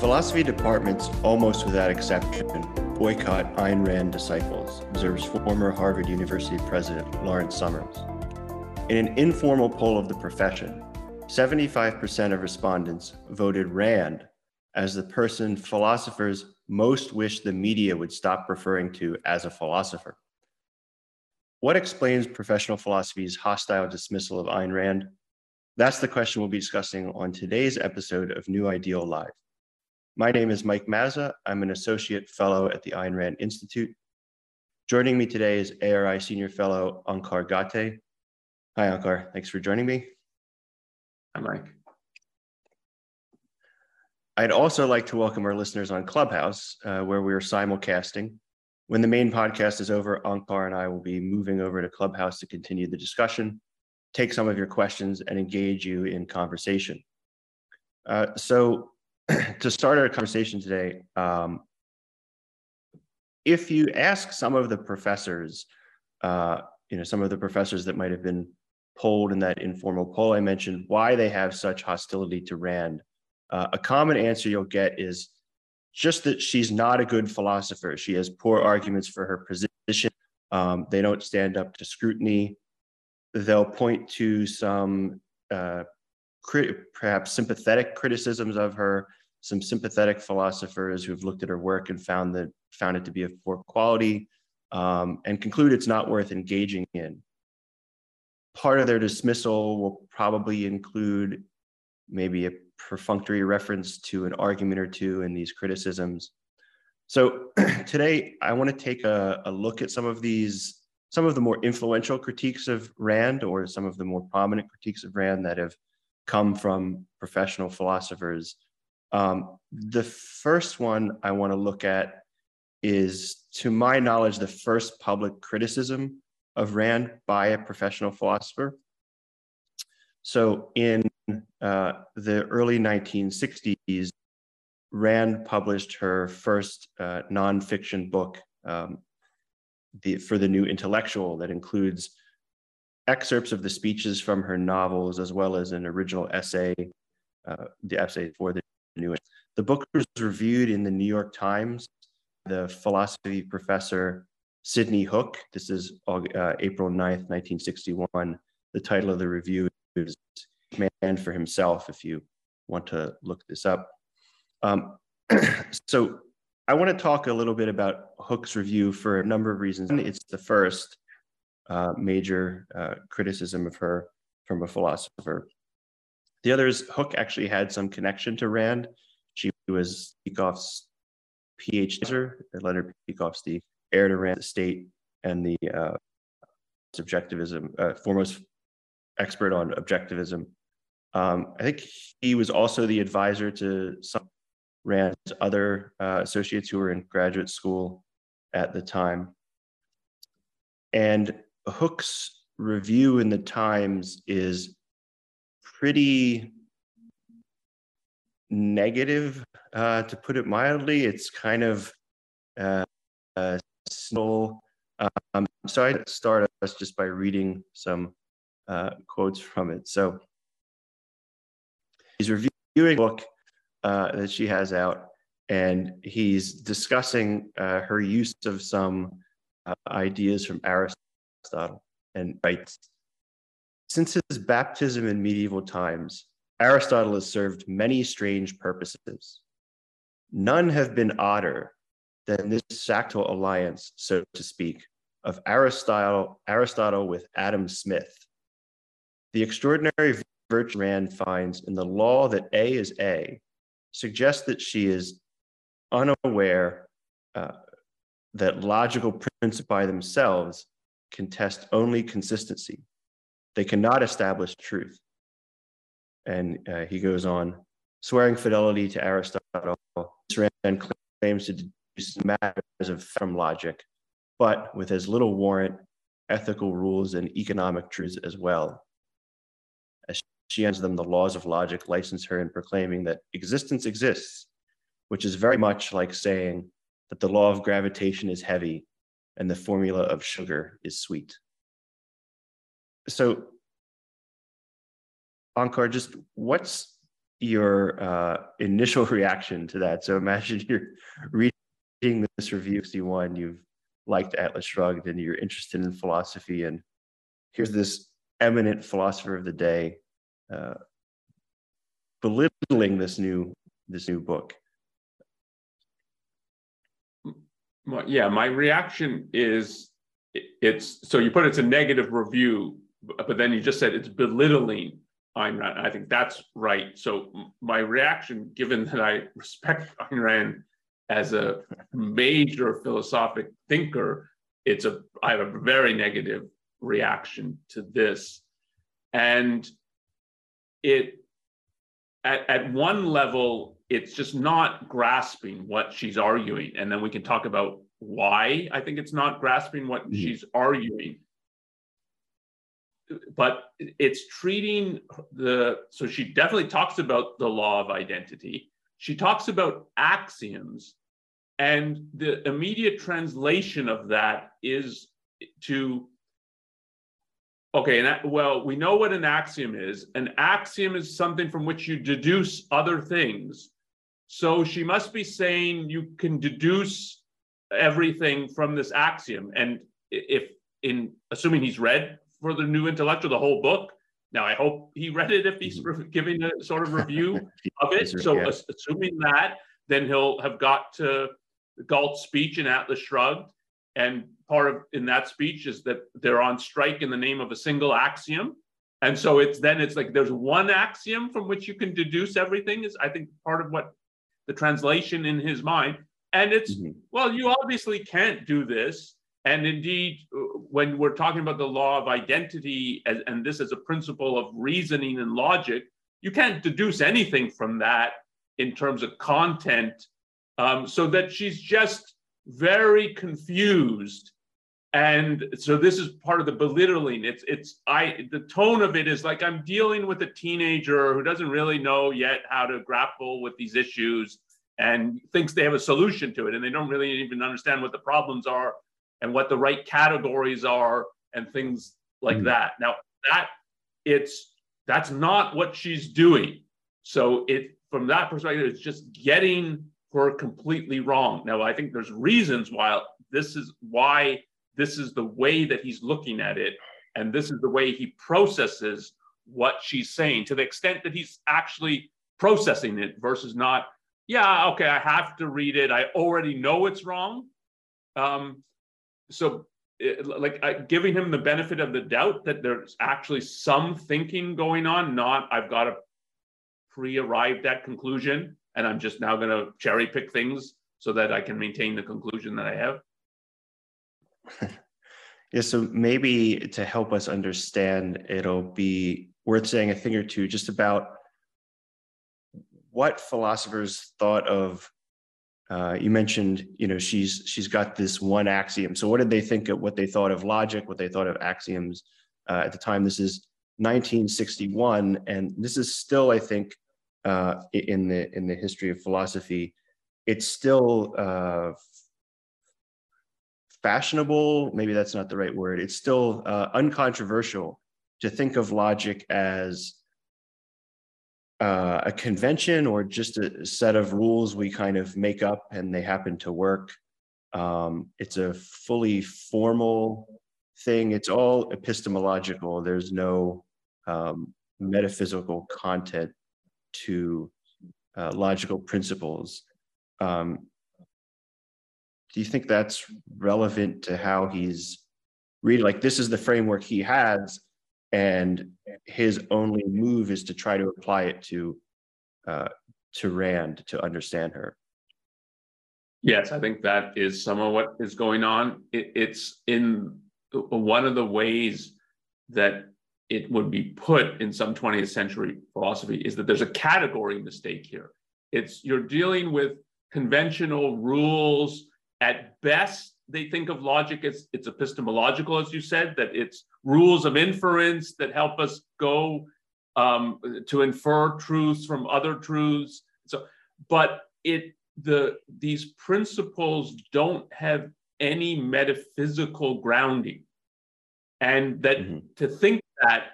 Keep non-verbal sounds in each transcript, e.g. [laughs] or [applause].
Philosophy departments, almost without exception, boycott Ayn Rand disciples, observes former Harvard University president Lawrence Summers. In an informal poll of the profession, 75% of respondents voted Rand as the person philosophers most wish the media would stop referring to as a philosopher. What explains professional philosophy's hostile dismissal of Ayn Rand? That's the question we'll be discussing on today's episode of New Ideal Live. My name is Mike Mazza. I'm an associate fellow at the Ayn Rand Institute. Joining me today is ARI Senior Fellow Onkar Ghate. Hi, Onkar. Thanks for joining me. Hi, Mike. I'd also like to welcome our listeners on Clubhouse, uh, where we are simulcasting. When the main podcast is over, Onkar and I will be moving over to Clubhouse to continue the discussion, take some of your questions, and engage you in conversation. Uh, so, to start our conversation today, um, if you ask some of the professors, uh, you know, some of the professors that might have been polled in that informal poll I mentioned, why they have such hostility to Rand, uh, a common answer you'll get is just that she's not a good philosopher. She has poor arguments for her position. Um, they don't stand up to scrutiny. They'll point to some uh, perhaps sympathetic criticisms of her some sympathetic philosophers who've looked at her work and found that found it to be of poor quality um, and conclude it's not worth engaging in. Part of their dismissal will probably include maybe a perfunctory reference to an argument or two in these criticisms. So [clears throat] today I want to take a, a look at some of these, some of the more influential critiques of Rand or some of the more prominent critiques of Rand that have come from professional philosophers um, the first one I want to look at is, to my knowledge, the first public criticism of Rand by a professional philosopher. So, in uh, the early 1960s, Rand published her first uh, nonfiction book um, the, for the New Intellectual that includes excerpts of the speeches from her novels as well as an original essay, uh, the essay for the New. The book was reviewed in the New York Times. The philosophy professor Sidney Hook, this is uh, April 9th, 1961. The title of the review is Man for Himself, if you want to look this up. Um, [clears throat] so I want to talk a little bit about Hook's review for a number of reasons. It's the first uh, major uh, criticism of her from a philosopher. The other is Hook actually had some connection to Rand. She was Peikoff's PhD, Leonard Peikoff's the heir to Rand Estate and the uh, subjectivism, uh, foremost expert on objectivism. Um, I think he was also the advisor to some Rand's other uh, associates who were in graduate school at the time. And Hook's review in the Times is pretty negative, uh, to put it mildly. It's kind of uh, uh, Um, so I'd start us just by reading some uh, quotes from it. So he's reviewing a book uh, that she has out, and he's discussing uh, her use of some uh, ideas from Aristotle and writes since his baptism in medieval times, Aristotle has served many strange purposes. None have been odder than this sacral alliance, so to speak, of Aristotle, Aristotle with Adam Smith. The extraordinary virtue Rand finds in the law that A is A suggests that she is unaware uh, that logical principles by themselves contest only consistency they cannot establish truth. And uh, he goes on, swearing fidelity to Aristotle, Rand claims to deduce matters of from logic, but with as little warrant, ethical rules, and economic truths as well. As she ends them, the laws of logic license her in proclaiming that existence exists, which is very much like saying that the law of gravitation is heavy and the formula of sugar is sweet so Onkar, just what's your uh, initial [laughs] reaction to that. So imagine you're reading this review 61, you've liked Atlas Shrugged, and you're interested in philosophy, and here's this eminent philosopher of the day uh, belittling this new this new book. yeah, my reaction is it's so you put it's a negative review, but then you just said it's belittling Ayn Rand. I think that's right. So my reaction, given that I respect [laughs] Ayn Rand as a major philosophic thinker, it's a I have a very negative reaction to this, and it at, at one level it's just not grasping what she's arguing. And then we can talk about why I think it's not grasping what mm-hmm. she's arguing. But it's treating the, so she definitely talks about the law of identity. She talks about axioms. And the immediate translation of that is to Okay, and well, we know what an axiom is. An axiom is something from which you deduce other things. So she must be saying you can deduce everything from this axiom. And if in assuming he's read for the new intellectual the whole book, now I hope he read it if he's mm-hmm. giving a sort of review [laughs] of it. So yeah. assuming that, then he'll have got to Galt's speech in Atlas Shrugged. And part of in that speech is that they're on strike in the name of a single axiom. And so it's then it's like there's one axiom from which you can deduce everything is I think part of what the translation in his mind. And it's, mm-hmm. well, you obviously can't do this. And indeed, uh, when we're talking about the law of identity as, and this as a principle of reasoning and logic, you can't deduce anything from that in terms of content. Um, so that she's just very confused. And so this is part of the belittling. It's it's I the tone of it is like I'm dealing with a teenager who doesn't really know yet how to grapple with these issues and thinks they have a solution to it and they don't really even understand what the problems are and what the right categories are and things like mm. that now that it's that's not what she's doing so it from that perspective it's just getting her completely wrong now i think there's reasons why this is why this is the way that he's looking at it and this is the way he processes what she's saying to the extent that he's actually processing it versus not yeah, okay, I have to read it. I already know it's wrong. Um, so, it, like, giving him the benefit of the doubt that there's actually some thinking going on, not I've got a pre arrived at conclusion and I'm just now going to cherry pick things so that I can maintain the conclusion that I have. [laughs] yeah, so maybe to help us understand, it'll be worth saying a thing or two just about what philosophers thought of uh, you mentioned you know she's she's got this one axiom. So what did they think of what they thought of logic what they thought of axioms uh, at the time? This is 1961 and this is still i think uh, in the in the history of philosophy it's still uh, fashionable maybe that's not the right word it's still uh, uncontroversial to think of logic as uh, a convention or just a set of rules we kind of make up and they happen to work. Um, it's a fully formal thing. It's all epistemological. There's no um, metaphysical content to uh, logical principles. Um, do you think that's relevant to how he's reading? Like, this is the framework he has and his only move is to try to apply it to uh, to Rand to understand her. Yes, I think that is some of what is going on. It, it's in one of the ways that it would be put in some 20th century philosophy is that there's a category mistake here. It's you're dealing with conventional rules at best they think of logic as it's epistemological, as you said, that it's rules of inference that help us go um, to infer truths from other truths. So, but it the these principles don't have any metaphysical grounding, and that mm-hmm. to think that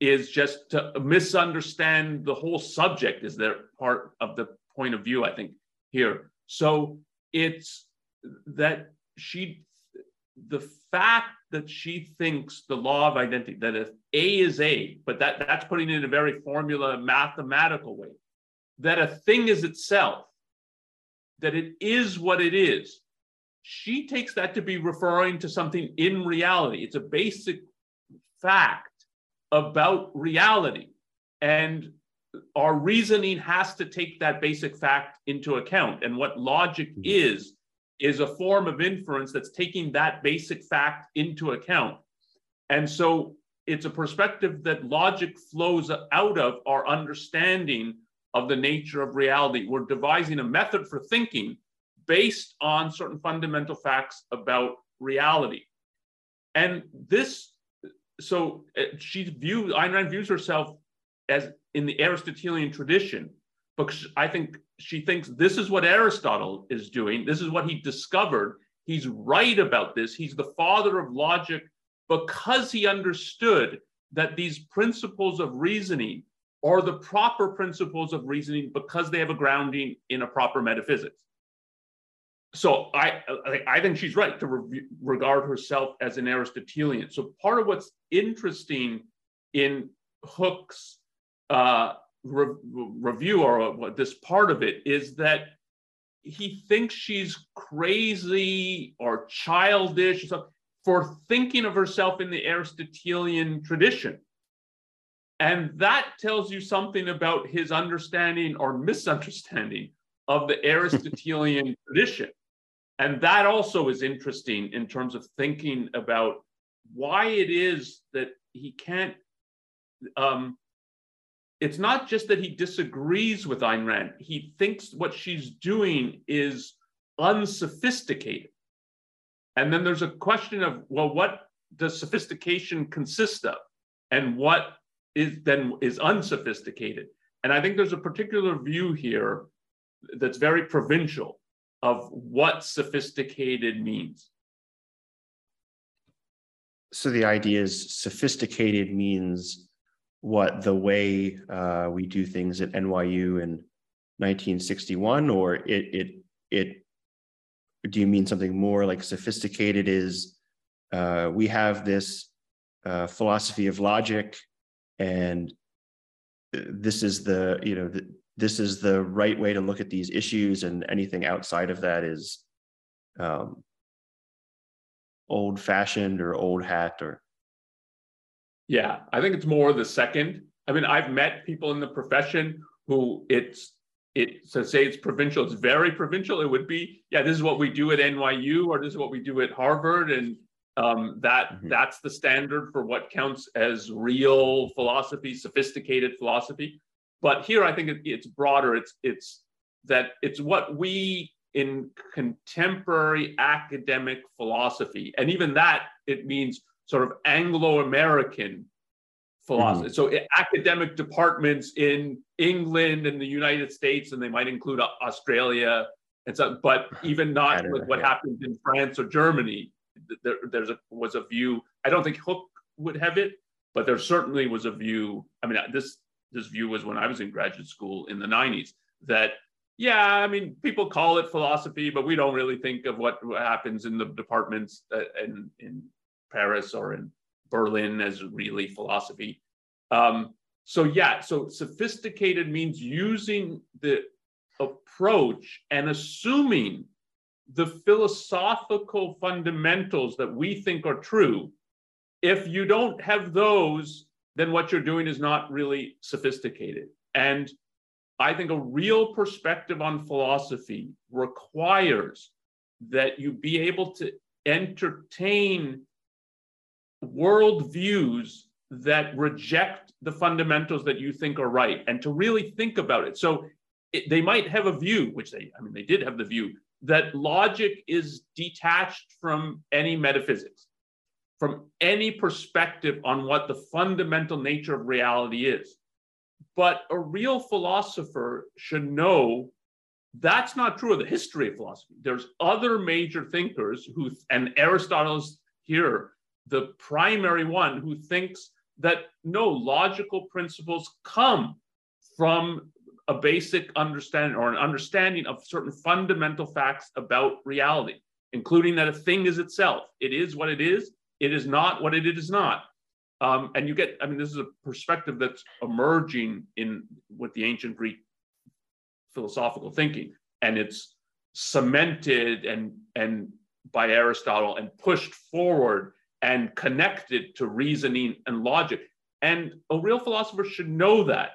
is just to misunderstand the whole subject is their part of the point of view i think here so it's that she the fact that she thinks the law of identity that if a is a but that that's putting it in a very formula mathematical way that a thing is itself that it is what it is she takes that to be referring to something in reality. It's a basic fact about reality. And our reasoning has to take that basic fact into account. And what logic mm-hmm. is is a form of inference that's taking that basic fact into account. And so it's a perspective that logic flows out of our understanding of the nature of reality. We're devising a method for thinking based on certain fundamental facts about reality. And this, so uh, she views, Ayn Rand views herself as in the Aristotelian tradition, because I think she thinks this is what Aristotle is doing. This is what he discovered. He's right about this. He's the father of logic because he understood that these principles of reasoning are the proper principles of reasoning because they have a grounding in a proper metaphysics. So I, I think she's right to re- regard herself as an Aristotelian. So part of what's interesting in Hook's uh, re- review or this part of it is that he thinks she's crazy or childish or for thinking of herself in the Aristotelian tradition. And that tells you something about his understanding or misunderstanding of the Aristotelian [laughs] tradition. And that also is interesting in terms of thinking about why it is that he can't um, it's not just that he disagrees with Ayn Rand, he thinks what she's doing is unsophisticated. And then there's a question of, well, what does sophistication consist of? And what is then is unsophisticated? And I think there's a particular view here that's very provincial of what sophisticated means. So the idea is sophisticated means what the way uh, we do things at NYU in 1961, or it it it do you mean something more like sophisticated? Is uh, we have this uh, philosophy of logic, and this is the you know the, this is the right way to look at these issues, and anything outside of that is um, old fashioned or old hat or yeah, I think it's more the second. I mean, I've met people in the profession who it's it to say it's provincial, it's very provincial. It would be, yeah, this is what we do at NYU or this is what we do at Harvard. And um, that mm-hmm. that's the standard for what counts as real philosophy, sophisticated philosophy. But here I think it, it's broader. It's it's that it's what we in contemporary academic philosophy, and even that it means sort of Anglo-American philosophy. Mm-hmm. So academic departments in England and the United States, and they might include Australia and so, but even not with what happens in France or Germany, there there's a, was a view. I don't think Hook would have it, but there certainly was a view. I mean, this this view was when I was in graduate school in the 90s that yeah, I mean, people call it philosophy, but we don't really think of what, what happens in the departments uh, in, in Paris or in Berlin as really philosophy. Um, so yeah, so sophisticated means using the approach and assuming the philosophical fundamentals that we think are true. If you don't have those, then what you're doing is not really sophisticated. And I think a real perspective on philosophy requires that you be able to entertain worldviews that reject the fundamentals that you think are right and to really think about it. So it, they might have a view, which they, I mean, they did have the view that logic is detached from any metaphysics, from any perspective on what the fundamental nature of reality is. But a real philosopher should know that's not true of the history of philosophy. There's other major thinkers who, and Aristotle's here the primary one who thinks that no logical principles come from a basic understanding or an understanding of certain fundamental facts about reality, including that a thing is itself. It is what it is. It is not what it is not. Um, and you get, I mean, this is a perspective that's emerging in with the ancient Greek philosophical thinking, and it's cemented and and by Aristotle and pushed forward and connected to reasoning and logic. And a real philosopher should know that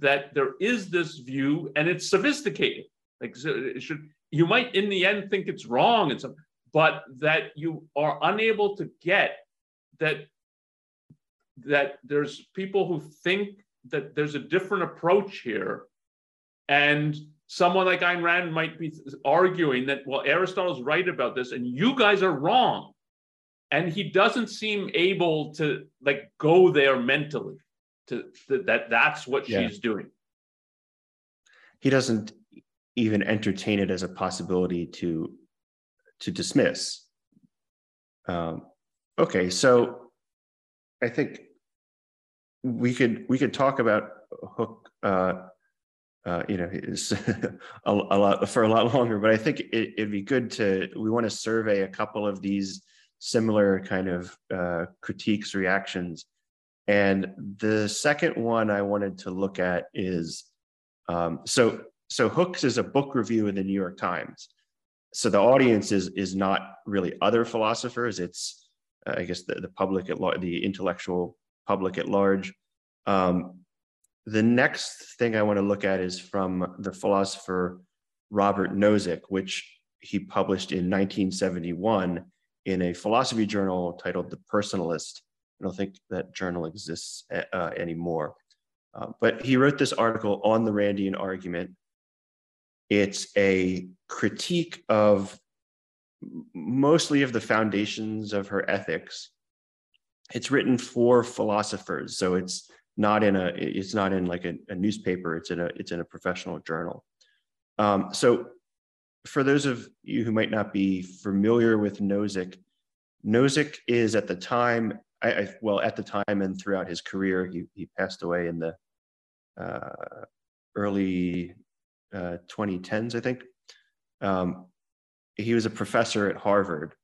that there is this view and it's sophisticated. Like it should you might in the end think it's wrong and some, but that you are unable to get that that there's people who think that there's a different approach here and someone like Ayn Rand might be arguing that well Aristotle's right about this and you guys are wrong and he doesn't seem able to like go there mentally to, to that that's what yeah. she's doing he doesn't even entertain it as a possibility to to dismiss um, okay so i think we could we could talk about hook uh, uh, you know is [laughs] a, a, lot for a lot longer but i think it, would be good to we want to survey a couple of these similar kind of uh, critiques reactions. And the second one i wanted to look at is um, so so hooks is a book review in the new york times. So the audience is is not really other philosophers. It's uh, i guess the, the public at large the intellectual public at large. Um, the next thing I want to look at is from the philosopher Robert Nozick, which he published in 1971 in a philosophy journal titled The Personalist. I don't think that journal exists uh, anymore. Uh, but he wrote this article on the Randian argument. It's a critique of mostly of the foundations of her ethics it's written for philosophers so it's not in a it's not in like a, a newspaper it's in a it's in a professional journal um, so for those of you who might not be familiar with nozick nozick is at the time I, I, well at the time and throughout his career he, he passed away in the uh, early uh, 2010s i think. Um, he was a professor at harvard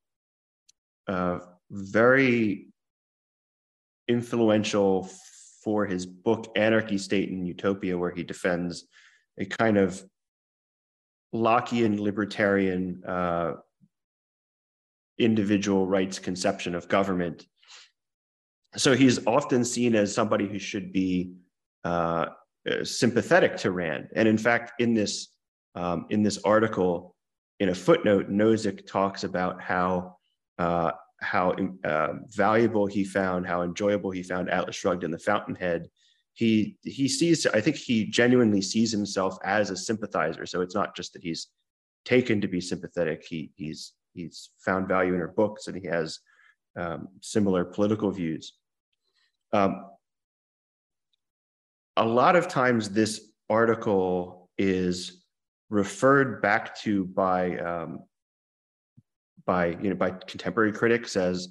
uh, very influential for his book Anarchy, State, and Utopia, where he defends a kind of Lockean libertarian uh, individual rights conception of government. So he's often seen as somebody who should be uh, sympathetic to Rand. And in fact, in this um, in this article, in a footnote, Nozick talks about how uh, how uh, valuable he found, how enjoyable he found Atlas Shrugged in the Fountainhead. He he sees, I think he genuinely sees himself as a sympathizer. So it's not just that he's taken to be sympathetic. He he's he's found value in her books and he has um, similar political views. Um, a lot of times, this article is referred back to by um, by you know by contemporary critics as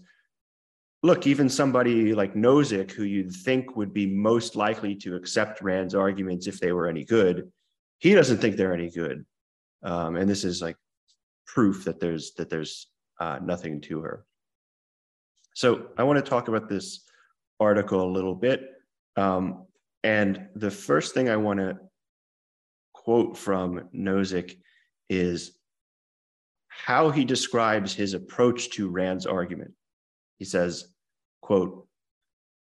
look even somebody like nozick who you'd think would be most likely to accept rand's arguments if they were any good he doesn't think they're any good um, and this is like proof that there's that there's uh, nothing to her so i want to talk about this article a little bit um, and the first thing i want to quote from nozick is how he describes his approach to Rand's argument. He says, quote,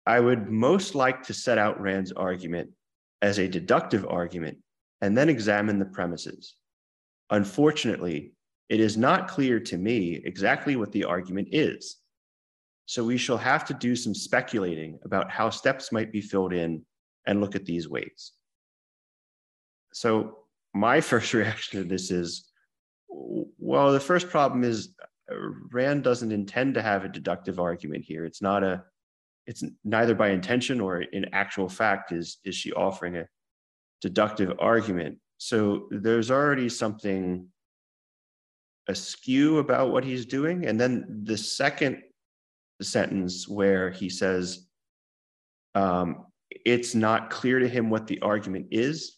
I would most like to set out Rand's argument as a deductive argument and then examine the premises. Unfortunately, it is not clear to me exactly what the argument is. So we shall have to do some speculating about how steps might be filled in and look at these ways. So my [laughs] first reaction to this is well, the first problem is uh, Rand doesn't intend to have a deductive argument here. It's not a, it's neither by intention or in actual fact is is she offering a deductive argument. So there's already something askew about what he's doing. And then the second sentence where he says, um, it's not clear to him what the argument is.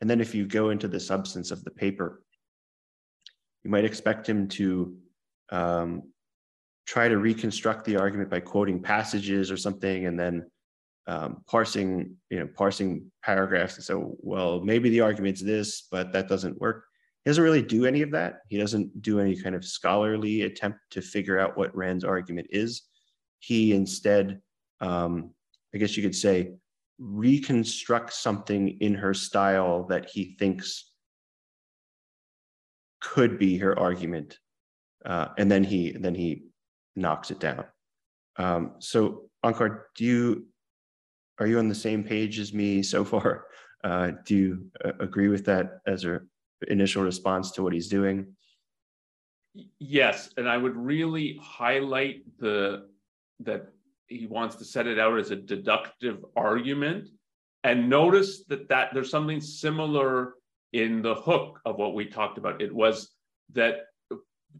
And then if you go into the substance of the paper, you might expect him to um, try to reconstruct the argument by quoting passages or something, and then um, parsing, you know, parsing paragraphs. And so, well, maybe the argument's this, but that doesn't work. He doesn't really do any of that. He doesn't do any kind of scholarly attempt to figure out what Rand's argument is. He instead, um, I guess you could say, reconstructs something in her style that he thinks could be her argument, uh, and then he then he knocks it down. Um, so, Onkar, do you are you on the same page as me so far? Uh, do you uh, agree with that as a initial response to what he's doing? Yes, and I would really highlight the that he wants to set it out as a deductive argument, and notice that that there's something similar in the hook of what we talked about. It was that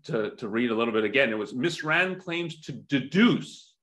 to to read a little bit again. It was Miss Rand claims to deduce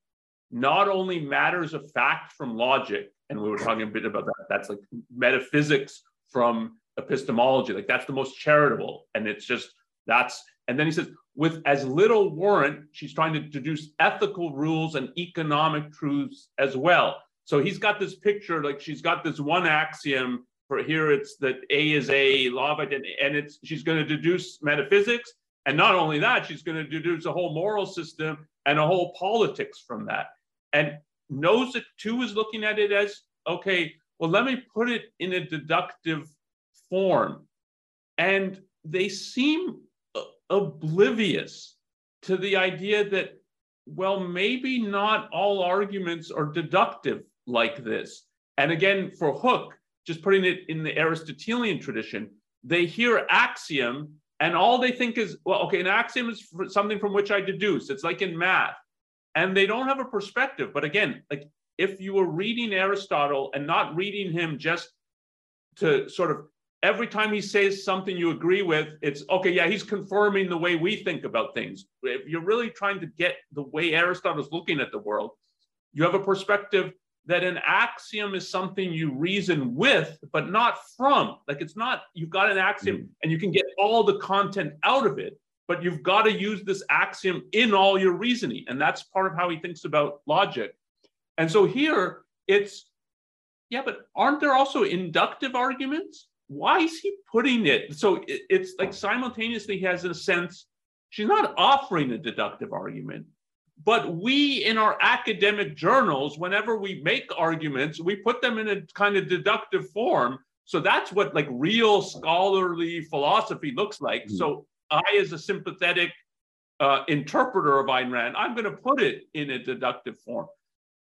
not only matters of fact from logic, and we were talking a bit about that. That's like metaphysics from epistemology. Like that's the most charitable. And it's just that's, and then he says, with as little warrant, she's trying to deduce ethical rules and economic truths as well. So he's got this picture, like she's got this one axiom for here it's that A is A, law of identity, and it's she's going to deduce metaphysics. And not only that, she's going to deduce a whole moral system and a whole politics from that. And Nozick too is looking at it as okay, well, let me put it in a deductive form. And they seem uh, oblivious to the idea that, well, maybe not all arguments are deductive like this. And again, for Hook, just putting it in the Aristotelian tradition, they hear axiom and all they think is, well, okay, an axiom is something from which I deduce. It's like in math. And they don't have a perspective. But again, like if you were reading Aristotle and not reading him just to sort of every time he says something you agree with, it's okay, yeah, he's confirming the way we think about things. If you're really trying to get the way Aristotle's looking at the world, you have a perspective that an axiom is something you reason with, but not from. Like it's not, you've got an axiom mm. and you can get all the content out of it, but you've got to use this axiom in all your reasoning. And that's part of how he thinks about logic. And so here it's, yeah, but aren't there also inductive arguments? Why is he putting it? So it, it's like simultaneously he has a sense, she's not offering a deductive argument, but we in our academic journals, whenever we make arguments, we put them in a kind of deductive form. So that's what like real scholarly philosophy looks like. Mm. So I, as a sympathetic uh, interpreter of Ayn Rand, I'm going to put it in a deductive form.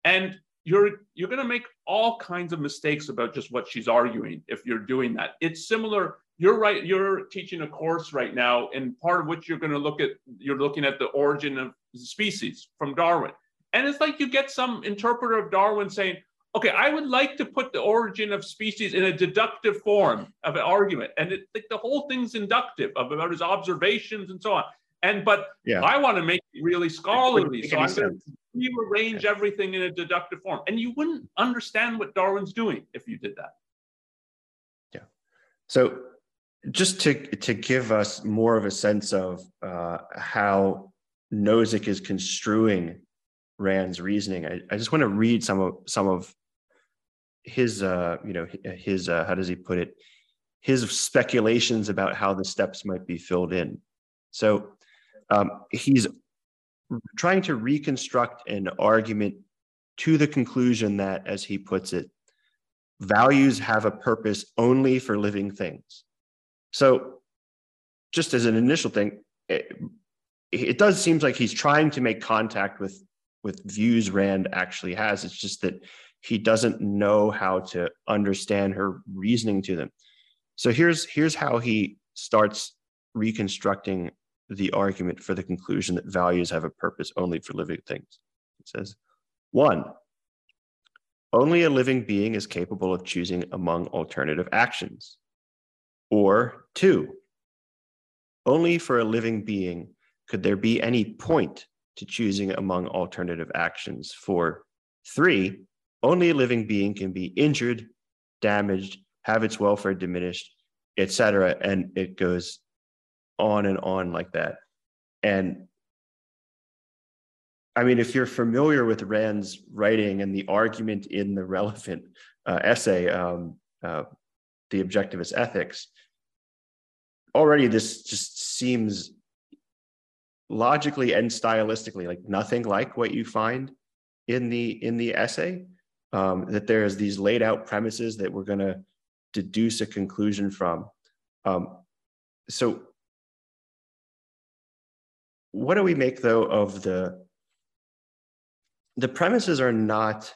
And you're you're going to make all kinds of mistakes about just what she's arguing if you're doing that. It's similar. You're right. You're teaching a course right now, and part of which you're going to look at you're looking at the origin of species from Darwin, and it's like you get some interpreter of Darwin saying, "Okay, I would like to put the origin of species in a deductive form of an argument," and it, like the whole thing's inductive of about his observations and so on. And but yeah. I want to make it really scholarly, so I'm going to rearrange everything in a deductive form, and you wouldn't understand what Darwin's doing if you did that. Yeah. So just to to give us more of a sense of uh, how Nozick is construing Rand's reasoning, I, I just want to read some of some of his uh, you know his uh, how does he put it his speculations about how the steps might be filled in. So um, he's trying to reconstruct an argument to the conclusion that, as he puts it, values have a purpose only for living things. So, just as an initial thing, it, it does seem like he's trying to make contact with with views Rand actually has. It's just that he doesn't know how to understand her reasoning to them. So here's here's how he starts reconstructing the argument for the conclusion that values have a purpose only for living things. It says, one, only a living being is capable of choosing among alternative actions. Or two, only for a living being could there be any point to choosing among alternative actions. For three, only a living being can be injured, damaged, have its welfare diminished, etc. And it goes on and on like that. And I mean, if you're familiar with Rand's writing and the argument in the relevant uh, essay, um, uh, The Objectivist Ethics, already this just seems logically and stylistically like nothing like what you find in the in the essay um, that there's these laid out premises that we're going to deduce a conclusion from um, so what do we make though of the the premises are not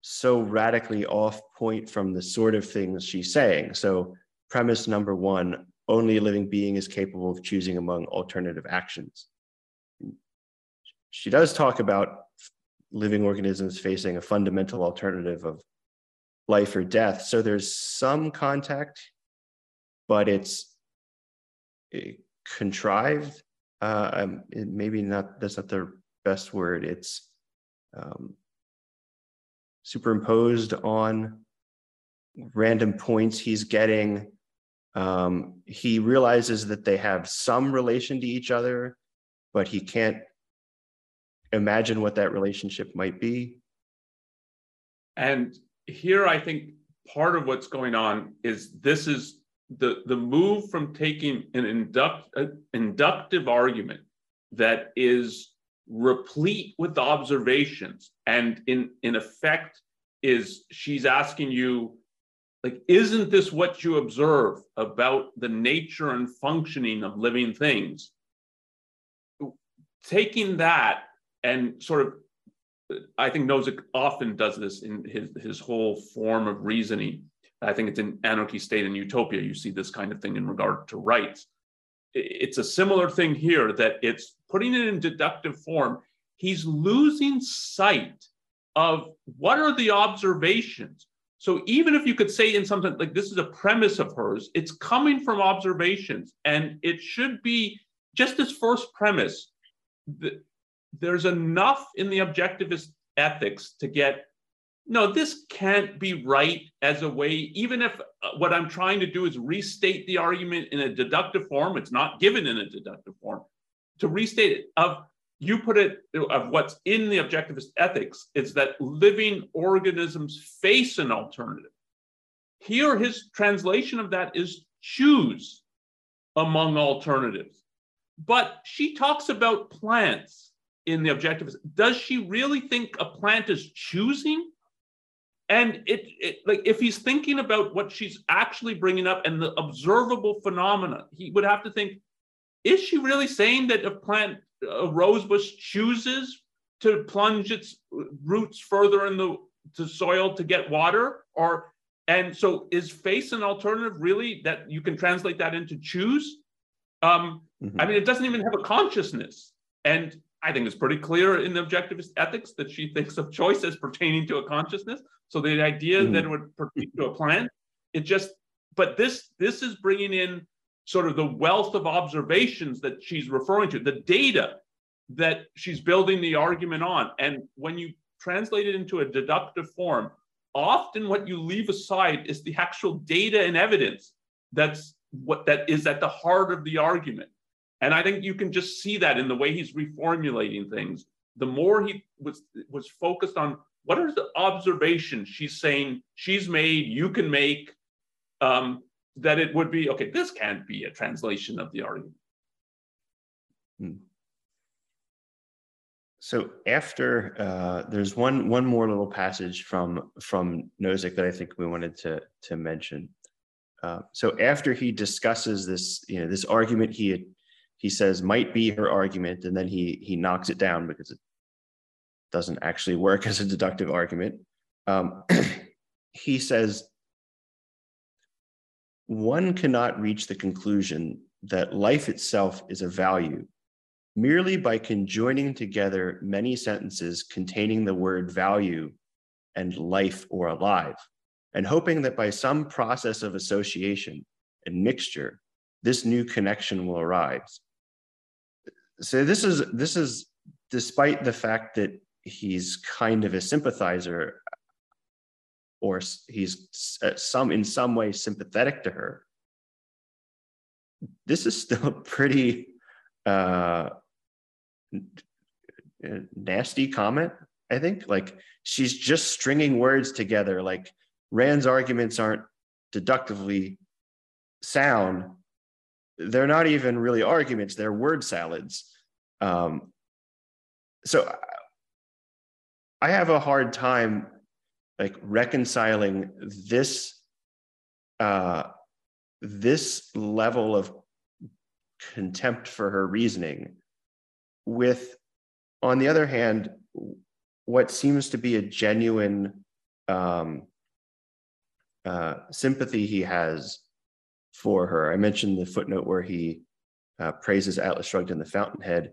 so radically off point from the sort of things she's saying so premise number one only a living being is capable of choosing among alternative actions. She does talk about living organisms facing a fundamental alternative of life or death. So there's some contact, but it's eh, contrived. Uh, maybe not, that's not the best word. It's um, superimposed on random points he's getting um, he realizes that they have some relation to each other, but he can't imagine what that relationship might be. And here, I think part of what's going on is this is the, the move from taking an induct, uh, inductive argument that is replete with observations and in, in effect is she's asking you like isn't this what you observe about the nature and functioning of living things? Taking that and sort of i think nozick often does this in his, his whole form of reasoning i think it's in anarchy state and utopia. You see this kind of thing in regard to rights. It's a similar thing here that it's putting it in deductive form. He's losing sight of what are the observations. So even if you could say in something like this is a premise of hers, it's coming from observations, and it should be just this first premise. there's enough in the objectivist ethics to get no, this can't be right as a way, even if uh, what I'm trying to do is restate the argument in a deductive form, it's not given in a deductive form, to restate it of you put it of what's in the objectivist ethics is that living organisms face an alternative. Here, his translation of that is choose among alternatives. But she talks about plants in the objectivist. Does she really think a plant is choosing? And it, it, like if he's thinking about what she's actually bringing up and the observable phenomena, he would have to think: Is she really saying that a plant a rosebush chooses to plunge its roots further in the to soil to get water? Or and so is face an alternative really that you can translate that into choose? Um, mm-hmm. i mean it doesn't even have a consciousness. And i think it's pretty clear in the objectivist ethics that she thinks of choice as pertaining to a consciousness so the idea mm-hmm. that it would pertain to a plant it just but this this is bringing in sort of the wealth of observations that she's referring to, the data that she's building the argument on. And when you translate it into a deductive form, often what you leave aside is the actual data and evidence that's what that is at the heart of the argument. And I think you can just see that in the way he's reformulating things. The more he was was focused on what are the observations she's saying she's made, you can make, um, that it would be okay this can't be a translation of the argument hmm. so after uh, there's one one more little passage from from Nozick that I think we wanted to to mention. Uh, so after he discusses this, you know, this argument he he says might be her argument, and then he he knocks it down because it doesn't actually work [laughs] as a deductive argument. Um, [clears throat] he says one cannot reach the conclusion that life itself is a value merely by conjoining together many sentences containing the word value and life or alive, and hoping that by some process of association and mixture, this new connection will arise. So this is this is despite the fact that he's kind of a sympathizer or he's uh, some in some way sympathetic to her. This is still a pretty uh, nasty comment i think. Like she's just stringing words together. Like rand's arguments aren't deductively sound they're not even really arguments they're word salads. Um, so i have a hard time like reconciling this uh, this level of contempt for her reasoning with on the other hand what seems to be a genuine um, uh, sympathy he has for her i mentioned the footnote where he uh, praises atlas shrugged in the fountainhead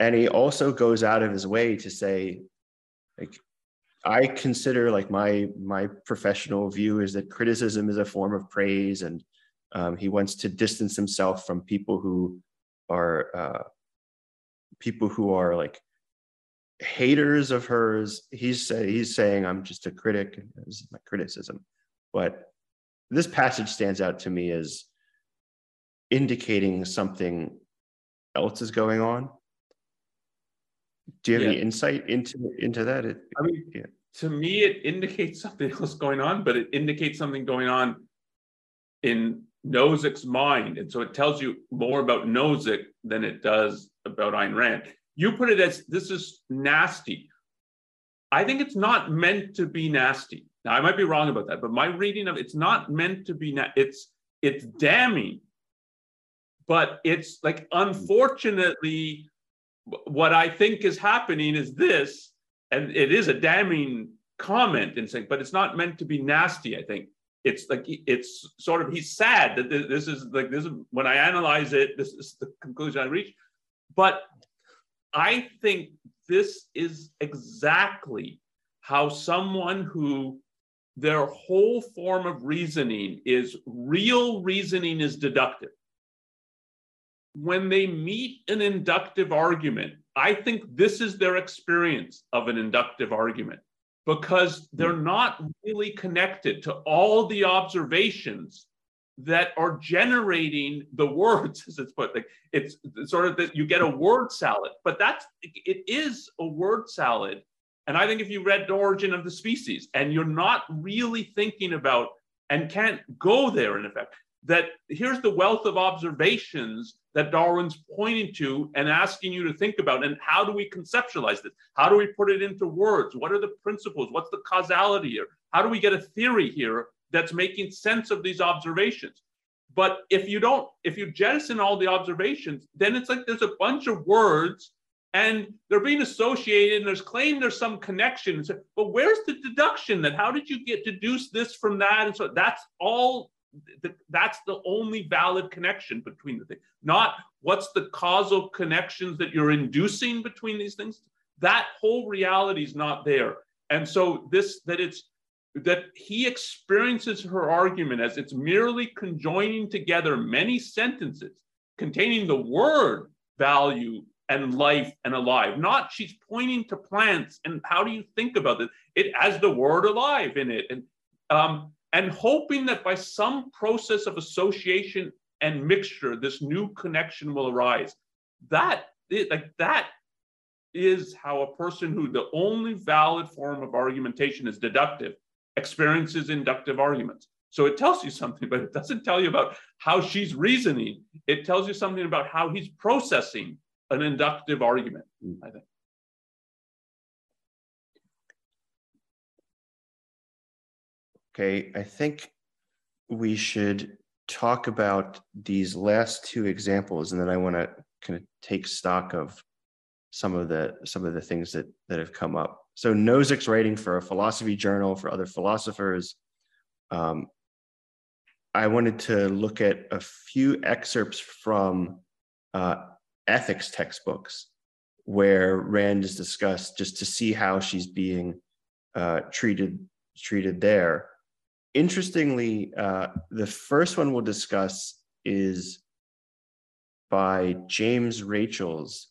and he also goes out of his way to say like I consider like my my professional view is that criticism is a form of praise, and um, he wants to distance himself from people who are uh, people who are like haters of hers. He's say, he's saying I'm just a critic. This is my criticism, but this passage stands out to me as indicating something else is going on do you have yeah. any insight into into that? It, I mean, yeah. to me, it indicates [laughs] something else going on, but it indicates something going on in Nozick's mind, and so it tells you more about Nozick than it does about Ayn Rand. You put it as this is nasty. I think it's not meant to be nasty. Now, I might be wrong about that, but my reading of it's not meant to be. Na- it's it's damning, but it's like unfortunately what I think is happening is this, and it is a damning comment in saying, but it's not meant to be nasty. I think it's like it's sort of he's sad that this is like this is when I analyze it, this is the conclusion I reach. But I think this is exactly how someone who their whole form of reasoning is real reasoning is deductive. When they meet an inductive argument, I think this is their experience of an inductive argument because they're hmm. not really connected to all the observations that are generating the words [laughs] as it's put like it's sort of that you get a word salad but that's it is a word salad and i think if you read the origin of the species and you're not really thinking about and can't go there in effect that here's the wealth of observations that Darwin's pointing to and asking you to think about. And how do we conceptualize this? How do we put it into words? What are the principles? What's the causality here? How do we get a theory here that's making sense of these observations? But if you don't, if you jettison all the observations, then it's like there's a bunch of words and they're being associated and there's claim there's some connection. But where's the deduction that how did you get deduce this from that? And so that's all that's the only valid connection between the things not what's the causal connections that you're inducing between these things that whole reality is not there and so this that it's that he experiences her argument as it's merely conjoining together many sentences containing the word value and life and alive not she's pointing to plants and how do you think about it? it has the word alive in it and um, and hoping that by some process of association and mixture, this new connection will arise. That like that is how a person who the only valid form of argumentation is deductive experiences inductive arguments. So it tells you something, [laughs] but it doesn't tell you about how she's reasoning. It tells you something about how he's processing an inductive argument, I think. Okay, I think we should talk about these last two examples, and then I want to kind of take stock of some of the some of the things that that have come up. So Nozick's writing for a philosophy journal for other philosophers. Um, I wanted to look at a few excerpts from uh, ethics textbooks where Rand is discussed, just to see how she's being uh, treated treated there interestingly, uh, the first one we'll discuss is by James Rachels,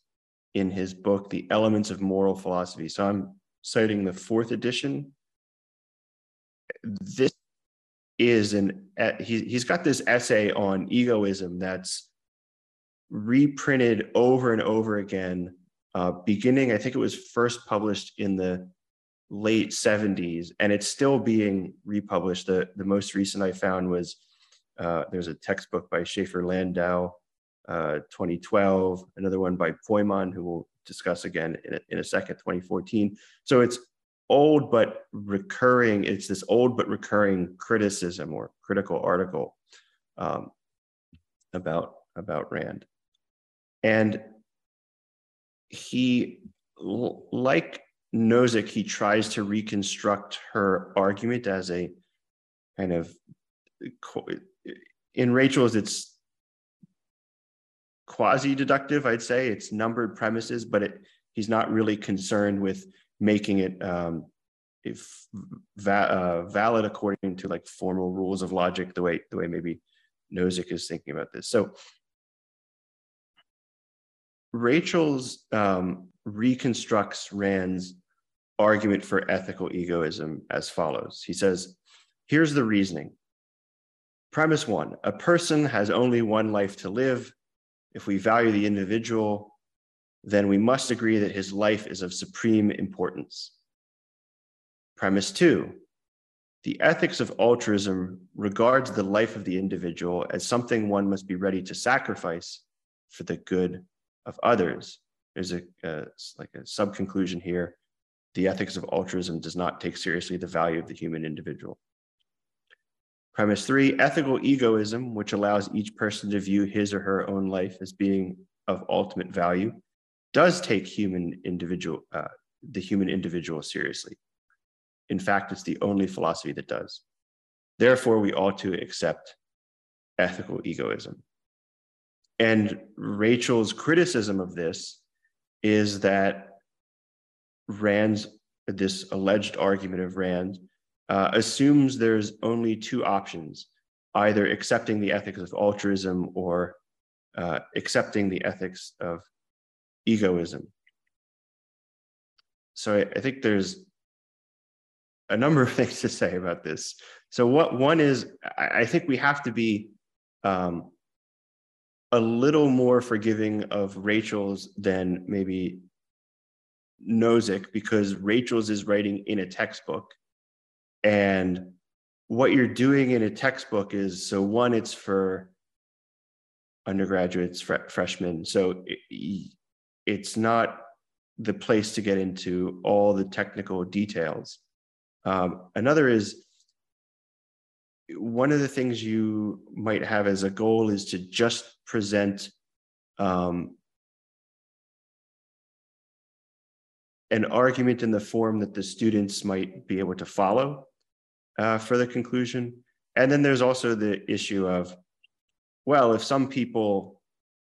in his book, The Elements of Moral Philosophy. So I'm citing the fourth edition. This is an, he, he's got this essay on egoism that's reprinted over and over again, uh, beginning, I think it was first published in the late 70s, and it's still being republished. The, the most recent I found was uh, there's a textbook by Shafer-Landau, uh, 2012, another one by Pojman, who we'll discuss again in a, in a second, 2014. So it's old but recurring, it's this old but recurring criticism or critical article um, about, about Rand. And he, like Nozick, he tries to reconstruct her argument as a kind of, in Rachels, it's quasi-deductive, I'd say. It's numbered premises, but it, he's not really concerned with making it um, if va- uh, valid according to like formal rules of logic, the way the way maybe Nozick is thinking about this. So Rachels um, reconstructs Rand's argument for ethical egoism as follows. He says, here's the reasoning. Premise one, a person has only one life to live. If we value the individual, then we must agree that his life is of supreme importance. Premise two, the ethics of altruism regards the life of the individual as something one must be ready to sacrifice for the good of others. There's a, a like a sub conclusion here. The ethics of altruism does not take seriously the value of the human individual. Premise three, ethical egoism, which allows each person to view his or her own life as being of ultimate value, does take human individual, uh, the human individual seriously. In fact, it's the only philosophy that does. Therefore, we ought to accept ethical egoism. And Rachels' criticism of this is that Rand's, this alleged argument of Rand, uh, assumes there's only two options either accepting the ethics of altruism or uh, accepting the ethics of egoism. So I, I, think there's a number of [laughs] things to say about this. So what one is, I, I think we have to be um, a little more forgiving of Rachels than maybe Nozick because Rachels is writing in a textbook. And what you're doing in a textbook is so one, it's for undergraduates, fre- freshmen. So it, it's not the place to get into all the technical details. Um, another is one of the things you might have as a goal is to just present um, an argument in the form that the students might be able to follow uh, for the conclusion. And then there's also the issue of, well, if some people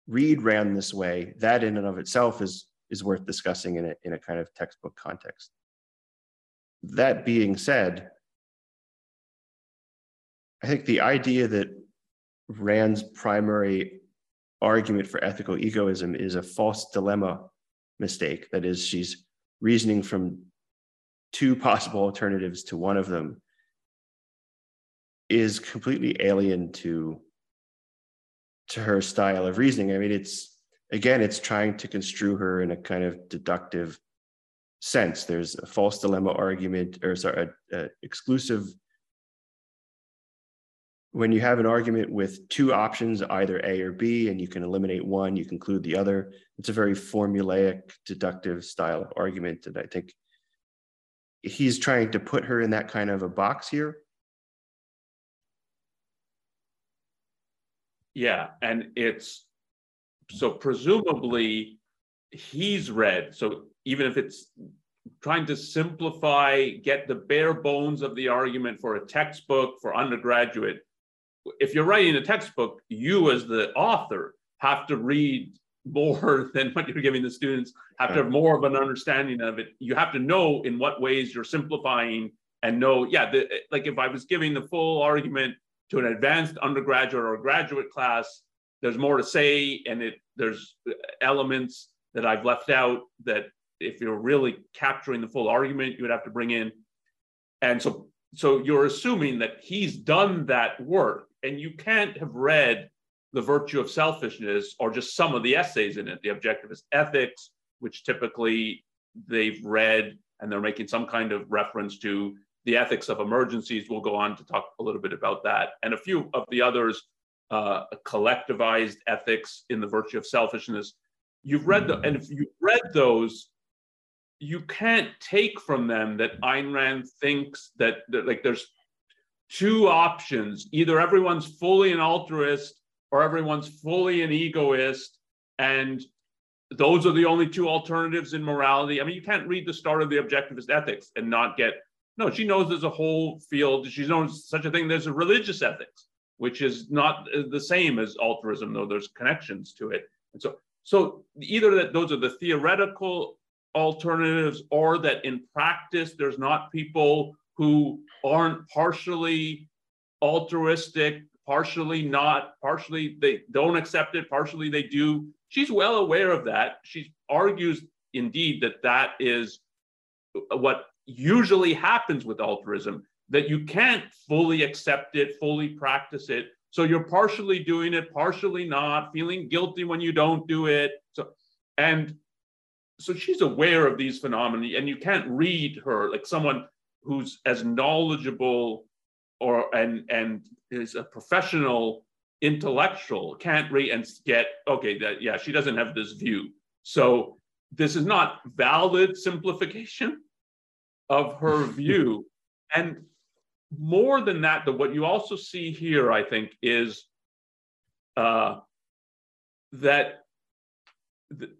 read Rand this way, that in and of itself is, is worth discussing in a, in a kind of textbook context. That being said, I think the idea that Rand's primary argument for ethical egoism is a false dilemma mistake. That is, she's reasoning from two [laughs] possible alternatives to one of them is completely alien to to her style of reasoning. I mean, it's again, it's trying to construe her in a kind of deductive sense. There's a false dilemma argument, or sorry, a, a exclusive when you have an argument with two options, either A or B, and you can eliminate one, you conclude the other. It's a very formulaic, deductive style of argument. And I think he's trying to put her in that kind of a box here. Yeah. And it's so presumably he's read. So even if it's trying to simplify, get the bare bones of the argument for a textbook for undergraduate, if you're writing a textbook, you as the author have to read more [laughs] than what you're giving the students, have to have more of an understanding of it. You have to know in what ways you're simplifying and know, yeah, the, like if I was giving the full argument to an advanced undergraduate or graduate class, there's more to say and it there's elements that I've left out that if you're really capturing the full argument, you would have to bring in. And so, so you're assuming that he's done that work, and you can't have read the virtue of selfishness or just some of the essays in it, the objectivist ethics, which typically they've read and they're making some kind of reference to the ethics of emergencies. We'll go on to talk a little bit about that. And a few of the others, uh, collectivized ethics in the virtue of selfishness. You've read the, and if you've read those, you can't take from them that Ayn Rand thinks that, that like there's two options. Either everyone's fully an altruist or everyone's fully an egoist. And those are the only two alternatives in morality. I mean, you can't read the start of the objectivist ethics and not get no. She knows there's a whole field. She knows such a thing. There's a religious ethics, which is not the same as altruism, though there's connections to it. And so, so either that those are the theoretical alternatives, or that in practice there's not people who aren't partially altruistic, partially not, partially they don't accept it, partially they do she's well aware of that. She argues, indeed, that that is what usually happens with altruism, that you can't fully accept it, fully practice it. So you're partially doing it, partially not, feeling guilty when you don't do it. So, and so she's aware of these phenomena, and you can't read her like someone who's as knowledgeable or and and is a professional intellectual can't read and get okay that yeah she doesn't have this view. So this is not valid simplification of her [laughs] view. And more than that the, what you also see here i think is uh, that th-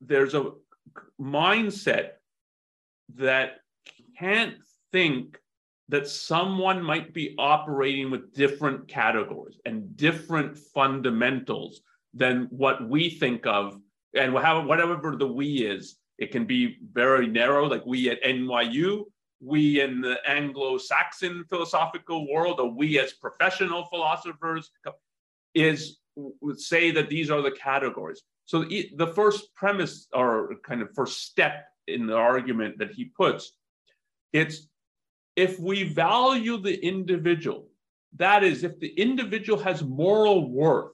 there's a mindset that can't think that someone might be operating with different categories and different fundamentals than what we think of. And whatever the we is it can be very narrow. Like we at nyu we in the anglo-saxon philosophical world or we as professional philosophers is would say that these are the categories. So the first premise or kind of first step in the argument that he puts it's if we value the individual, that is, if the individual has moral worth,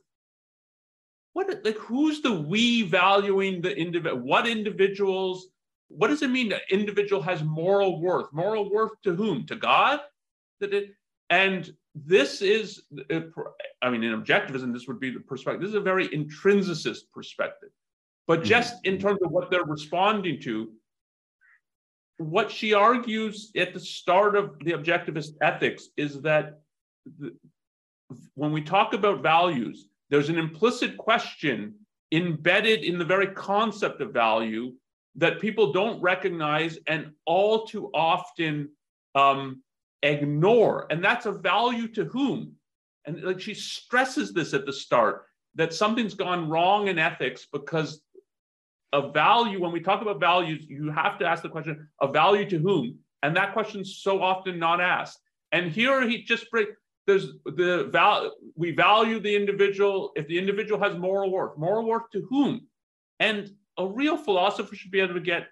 what like who's the we valuing the individual? What individuals? What does it mean that individual has moral worth? Moral worth to whom? To God? That it and this is, I mean, in objectivism, this would be the perspective. This is a very intrinsicist perspective. But mm-hmm. just in terms of what they're responding to, what she argues at the start of the objectivist ethics is that the, when we talk about values, there's an implicit question embedded in the very concept of value that people don't recognize and all too often um, ignore. And that's a value to whom? And like she stresses this at the start that something's gone wrong in ethics because a value, when we talk about values, you have to ask the question of value to whom? And that question's so often not asked. And here he just break there's the value we value the individual if the individual has moral worth. Moral worth to whom? And a real philosopher should be able to get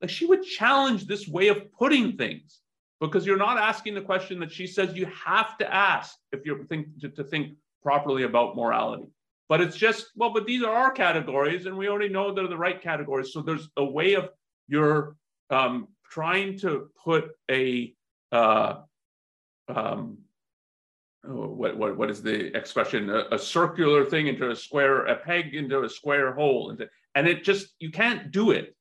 like she would challenge this way of putting things because you're not asking the question that she says you have to ask if you're think to, to think properly about morality. But it's just, well, but these are our categories and we already know they're the right categories. So there's a way of you're um, trying to put a, uh, um, oh, what, what, what is the expression? A, a, circular thing into a square, a peg into a square hole. Into, and it just, you can't do it.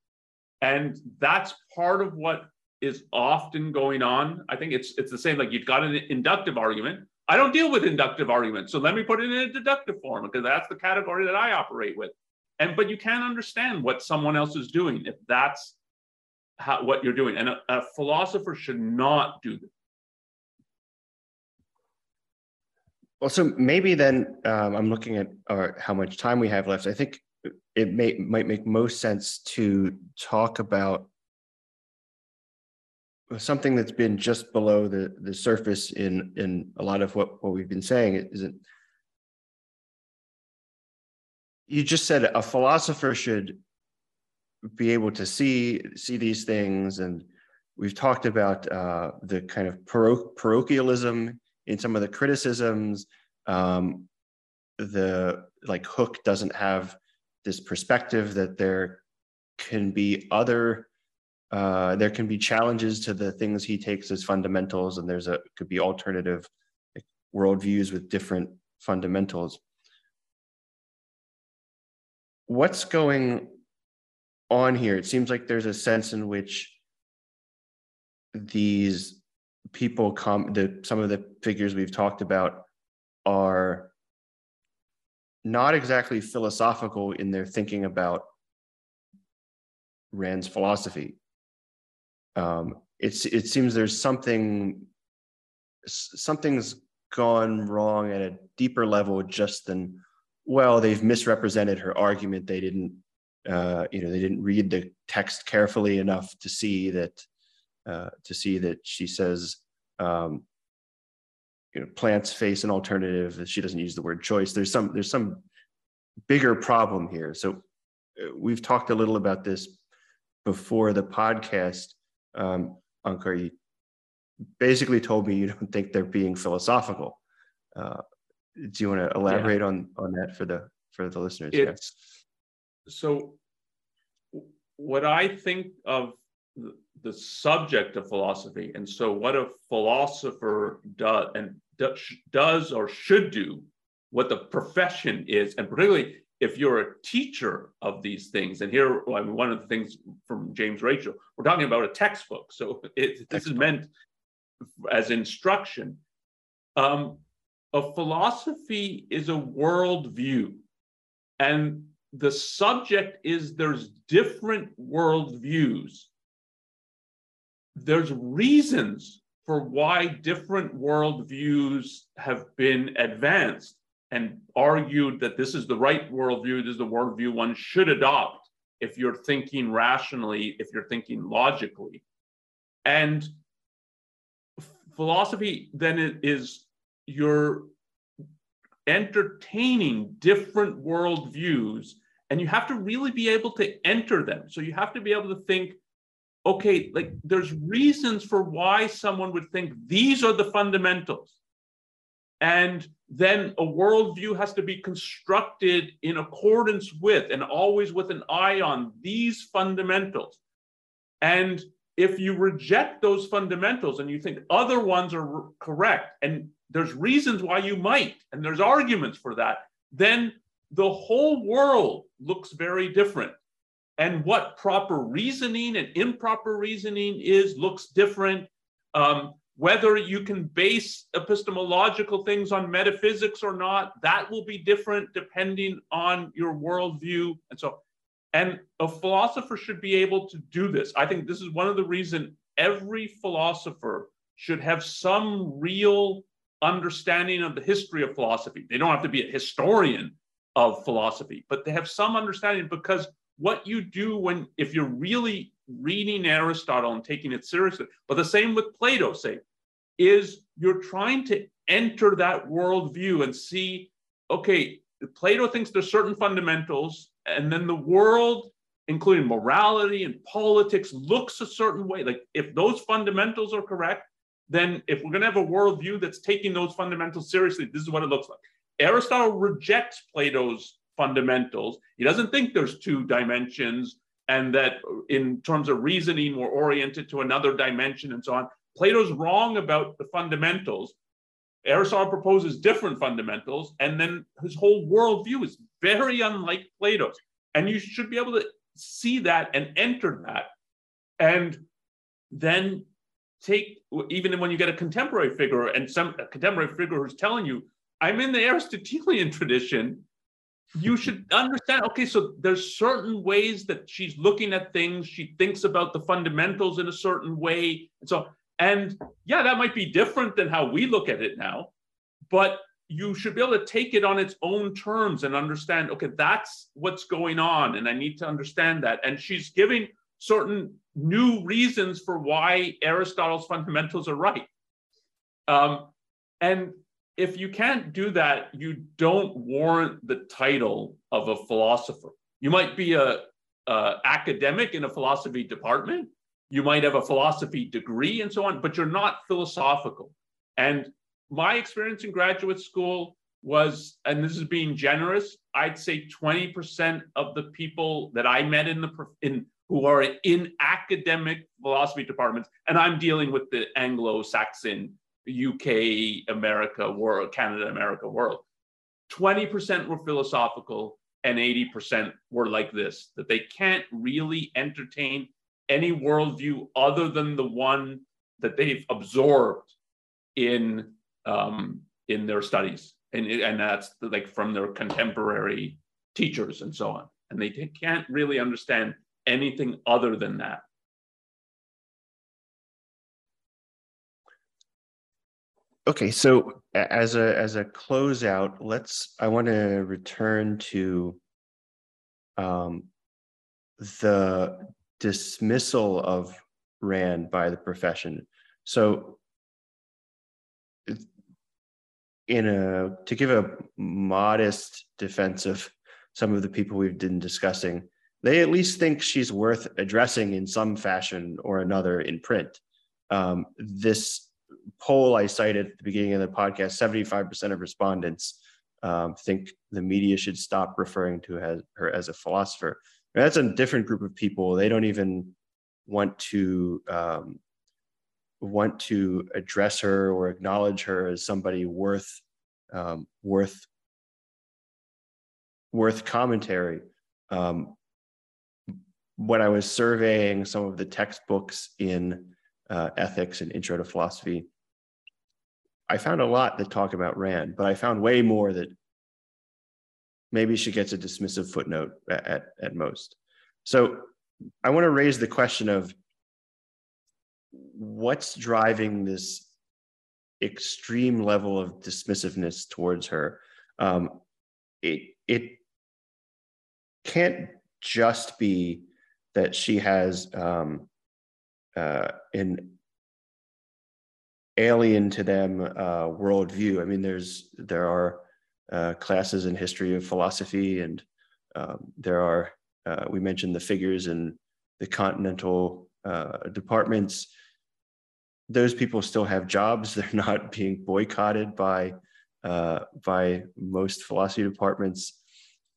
And that's part of what is often going on. I think it's it's the same. Like you've got an inductive argument, I don't deal with inductive arguments. So let me put it in a deductive form because that's the category that I operate with. And but you can't understand what someone else is doing if that's how, what you're doing. And a, a philosopher should not do that. Well, so maybe then um, I'm looking at uh, how much time we have left. I think it may might make most sense to talk about something that's been just below the the surface in in a lot of what what we've been saying isn't you just said a philosopher should be able to see see these things and we've talked about uh, the kind of paro- parochialism in some of the criticisms um, the like hook doesn't have this perspective that there can be other uh, there can be challenges to the things he takes as fundamentals and there's a could be alternative worldviews with different fundamentals what's going on here it seems like there's a sense in which these people come the some of the figures we've talked about are not exactly philosophical in their thinking about Rand's philosophy. Um, it's it seems there's something something's gone wrong at a deeper level just than well they've misrepresented her argument. They didn't uh, you know they didn't read the text carefully enough to see that uh, to see that she says um, you know plants face an alternative. She doesn't use the word choice. There's some there's some bigger problem here. So uh, we've talked a little about this before the podcast um, Onkar, basically told me you don't think they're being philosophical uh, do you want to elaborate yeah. on on that for the for the listeners it's, yeah. so what i think of the subject of philosophy. And so, what a philosopher does and does or should do, what the profession is, and particularly if you're a teacher of these things. And here, I mean, one of the things from James Rachel, we're talking about a textbook. So [laughs] it, this is meant as instruction. Um, a philosophy is a worldview. And the subject is there's different worldviews there's reasons for why different worldviews have been advanced and argued that this is the right worldview, this is the worldview one should adopt if you're thinking rationally, if you're thinking logically. And philosophy then is you're entertaining different worldviews, and you have to really be able to enter them. So you have to be able to think okay, like there's reasons for why someone would think these are the fundamentals. And then a worldview has to be constructed in accordance with and always with an eye on these fundamentals. And if you reject those fundamentals and you think other ones are correct, and there's reasons why you might, and there's arguments for that, then the whole world looks very different and what proper reasoning and improper reasoning is looks different. Um, whether you can base epistemological things on metaphysics or not, that will be different depending on your worldview. And so, and a philosopher should be able to do this. I think this is one of the reasons every philosopher should have some real understanding of the history of philosophy. They don't have to be a historian of philosophy, but they have some understanding because what you do when if you're really reading Aristotle and taking it seriously, but the same with Plato, say, is you're trying to enter that worldview and see, okay, Plato thinks there's certain fundamentals, and then the world, including morality and politics, looks a certain way. Like if those fundamentals are correct, then if we're going to have a worldview that's taking those fundamentals seriously, this is what it looks like. Aristotle rejects Plato's fundamentals. He doesn't think there's two dimensions and that in terms of reasoning, we're oriented to another dimension and so on. Plato's wrong about the fundamentals. Aristotle proposes different fundamentals, and then his whole worldview is very unlike Plato's. And you should be able to see that and enter that. And then take, even when you get a contemporary figure and some contemporary figure who's telling you, I'm in the Aristotelian tradition, you should understand okay so there's certain ways that she's looking at things. She thinks about the fundamentals in a certain way and so and yeah that might be different than how we look at it now but you should be able to take it on its own terms and understand okay that's what's going on and i need to understand that. And she's giving certain new reasons for why aristotle's fundamentals are right. Um, and if you can't do that, you don't warrant the title of a philosopher. You might be a uh, academic in a philosophy department. You might have a philosophy degree and so on, but you're not philosophical. And my experience in graduate school was, and this is being generous, I'd say 20% of the people that I met in the in who are in academic philosophy departments, and I'm dealing with the Anglo-Saxon UK, America world, Canada, America world. 20% were philosophical and 80% were like this, that they can't really entertain any worldview other than the one that they've absorbed in um, in their studies, and and that's like from their contemporary teachers and so on, and they can't really understand anything other than that. Okay, so as a as a closeout, let's. I want to return to um, the dismissal of Rand by the profession. So, in a to give a modest defense of some of the people we've been discussing, they at least think she's worth addressing in some fashion or another in print. Um, this poll I cited at the beginning of the podcast, 75% of respondents um, think the media should stop referring to her as, her as a philosopher. that's a different group of people. They don't even want to um, want to address her or acknowledge her as somebody worth um, worth worth commentary. Um, when I was surveying some of the textbooks in uh, ethics and intro to philosophy, I found a lot that talk about Rand, but I found way more that maybe she gets a dismissive footnote at, at, at most. So I want to raise the question of what's driving this extreme level of dismissiveness towards her. Um, it, it can't just be that she has um, uh, an alien to them uh, worldview. I mean, there's there are uh, classes in history of philosophy, and um, there are uh, we mentioned the figures in the continental uh, departments. Those people still have jobs. [laughs] They're not being boycotted by uh, by most philosophy departments.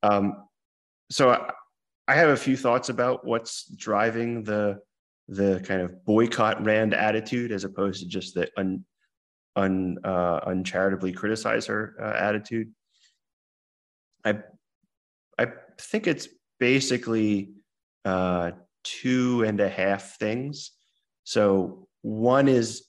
Um, so I, I have a few thoughts about what's driving the the kind of boycott Rand attitude as opposed to just the un, un uh, uncharitably criticize her uh, attitude. I I think it's basically uh, two and a half things. So one is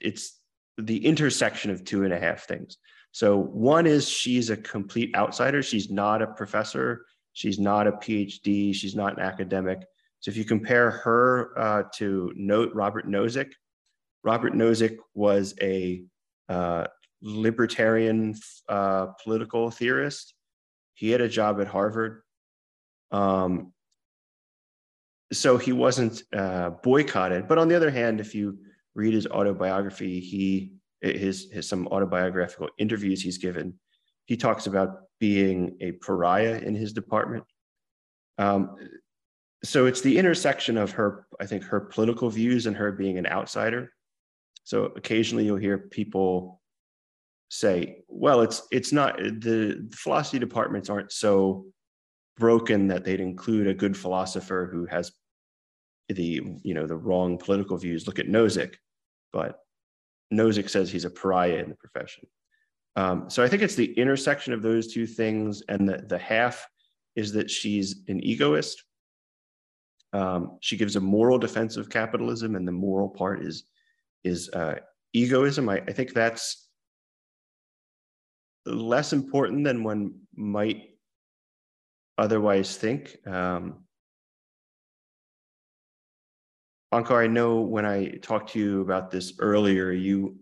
it's the intersection of two and a half things. So one is she's a complete outsider. She's not a professor. She's not a PhD. She's not an academic. So if you compare her uh, to Note Robert Nozick, Robert Nozick was a uh, libertarian uh, political theorist. He had a job at Harvard. Um, so he wasn't uh, boycotted. But on the other hand, if you read his autobiography, he his, his some autobiographical interviews he's given, he talks about being a pariah in his department. Um, so it's the intersection of her i think her political views and her being an outsider. So occasionally you'll hear people say well it's it's not the, the philosophy departments aren't so broken that they'd include a good philosopher who has the you know the wrong political views. Look at nozick but nozick says he's a pariah in the profession. Um, so i think it's the intersection of those two things and the, the half is that she's an egoist um, she gives a moral defense of capitalism, and the moral part is is uh, egoism. I, I think that's less important than one might otherwise think. Um, Onkar, I know when I talked to you about this earlier, you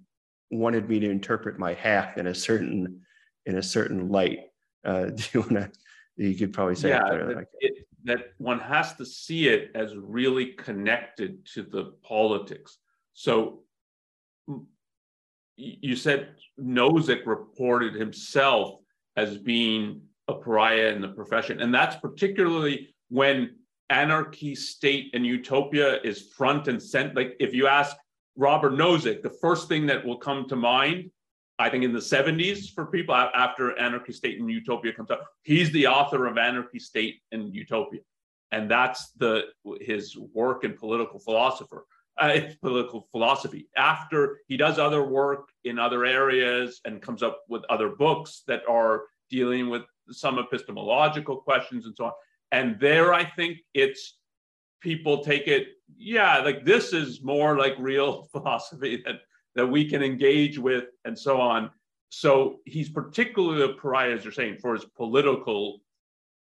wanted me to interpret my half in a certain in a certain light. Uh, [laughs] do you want to? You could probably say yeah, it better. It, it, that one has to see it as really connected to the politics. So you said Nozick reported himself as being a pariah in the profession, and that's particularly when anarchy, state, and utopia is front and center. Like if you ask Robert Nozick, the first thing that will come to mind, I think in the 70s for people after Anarchy, State, and Utopia comes out, he's the author of Anarchy, State, and Utopia. And that's the his work in political philosopher, uh, political philosophy. After he does other work in other areas and comes up with other books that are dealing with some epistemological questions and so on. And there, I think it's people take it, yeah, like this is more like real [laughs] philosophy that, that we can engage with and so on. So he's particularly a pariah, as you're saying, for his political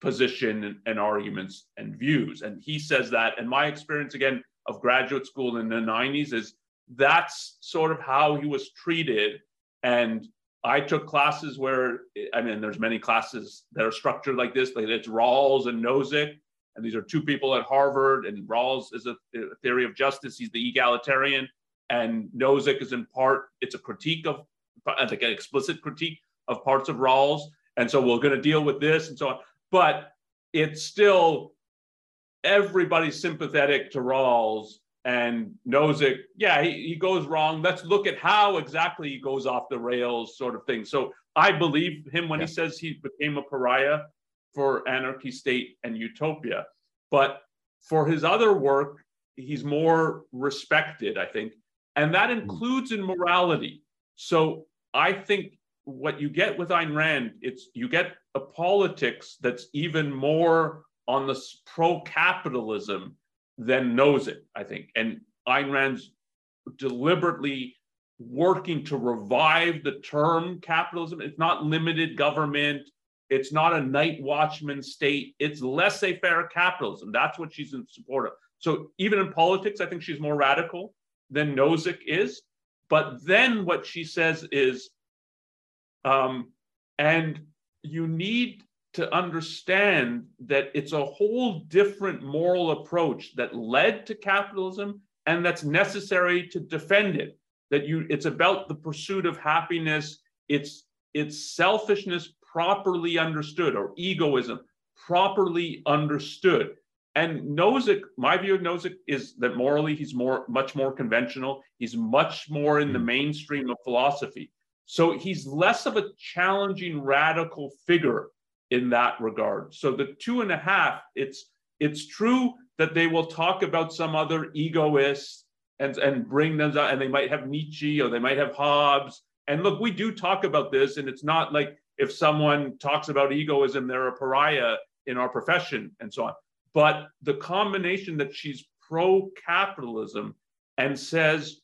position and, and arguments and views. And he says that. And my experience, again, of graduate school in the 90s is that's sort of how he was treated. And I took classes where, I mean, there's many classes that are structured like this. Like it's Rawls and Nozick, and these are two people at Harvard. And Rawls is a, a theory of justice. He's the egalitarian, and Nozick is in part. It's a critique of, like an explicit critique of parts of Rawls. And so we're going to deal with this and so on. But it's still everybody's sympathetic to Rawls and Nozick, yeah, he, he goes wrong. Let's look at how exactly he goes off the rails, sort of thing. So I believe him when yeah. he says he became a pariah for Anarchy State and Utopia. But for his other work, he's more respected, I think. And that hmm. includes in morality. So I think what you get with Ayn Rand, it's you get a politics that's even more on the pro-capitalism than Nozick, I think. And Ayn Rand's deliberately working to revive the term capitalism. It's not limited government. It's not a night watchman state. It's laissez faire capitalism. That's what she's in support of. So even in politics, I think she's more radical than Nozick is. But then what she says is, um, and you need to understand that it's a whole different moral approach that led to capitalism and that's necessary to defend it that you it's about the pursuit of happiness it's it's selfishness properly understood or egoism properly understood and Nozick, my view of Nozick is that morally he's more much more conventional he's much more in the hmm. mainstream of philosophy so he's less of a challenging radical figure in that regard. So the two and a half, it's it's true that they will talk about some other egoists and, and bring them out, and they might have Nietzsche or they might have Hobbes. And look, we do talk about this, and it's not like if someone talks about egoism, they're a pariah in our profession and so on. But the combination that she's pro capitalism and says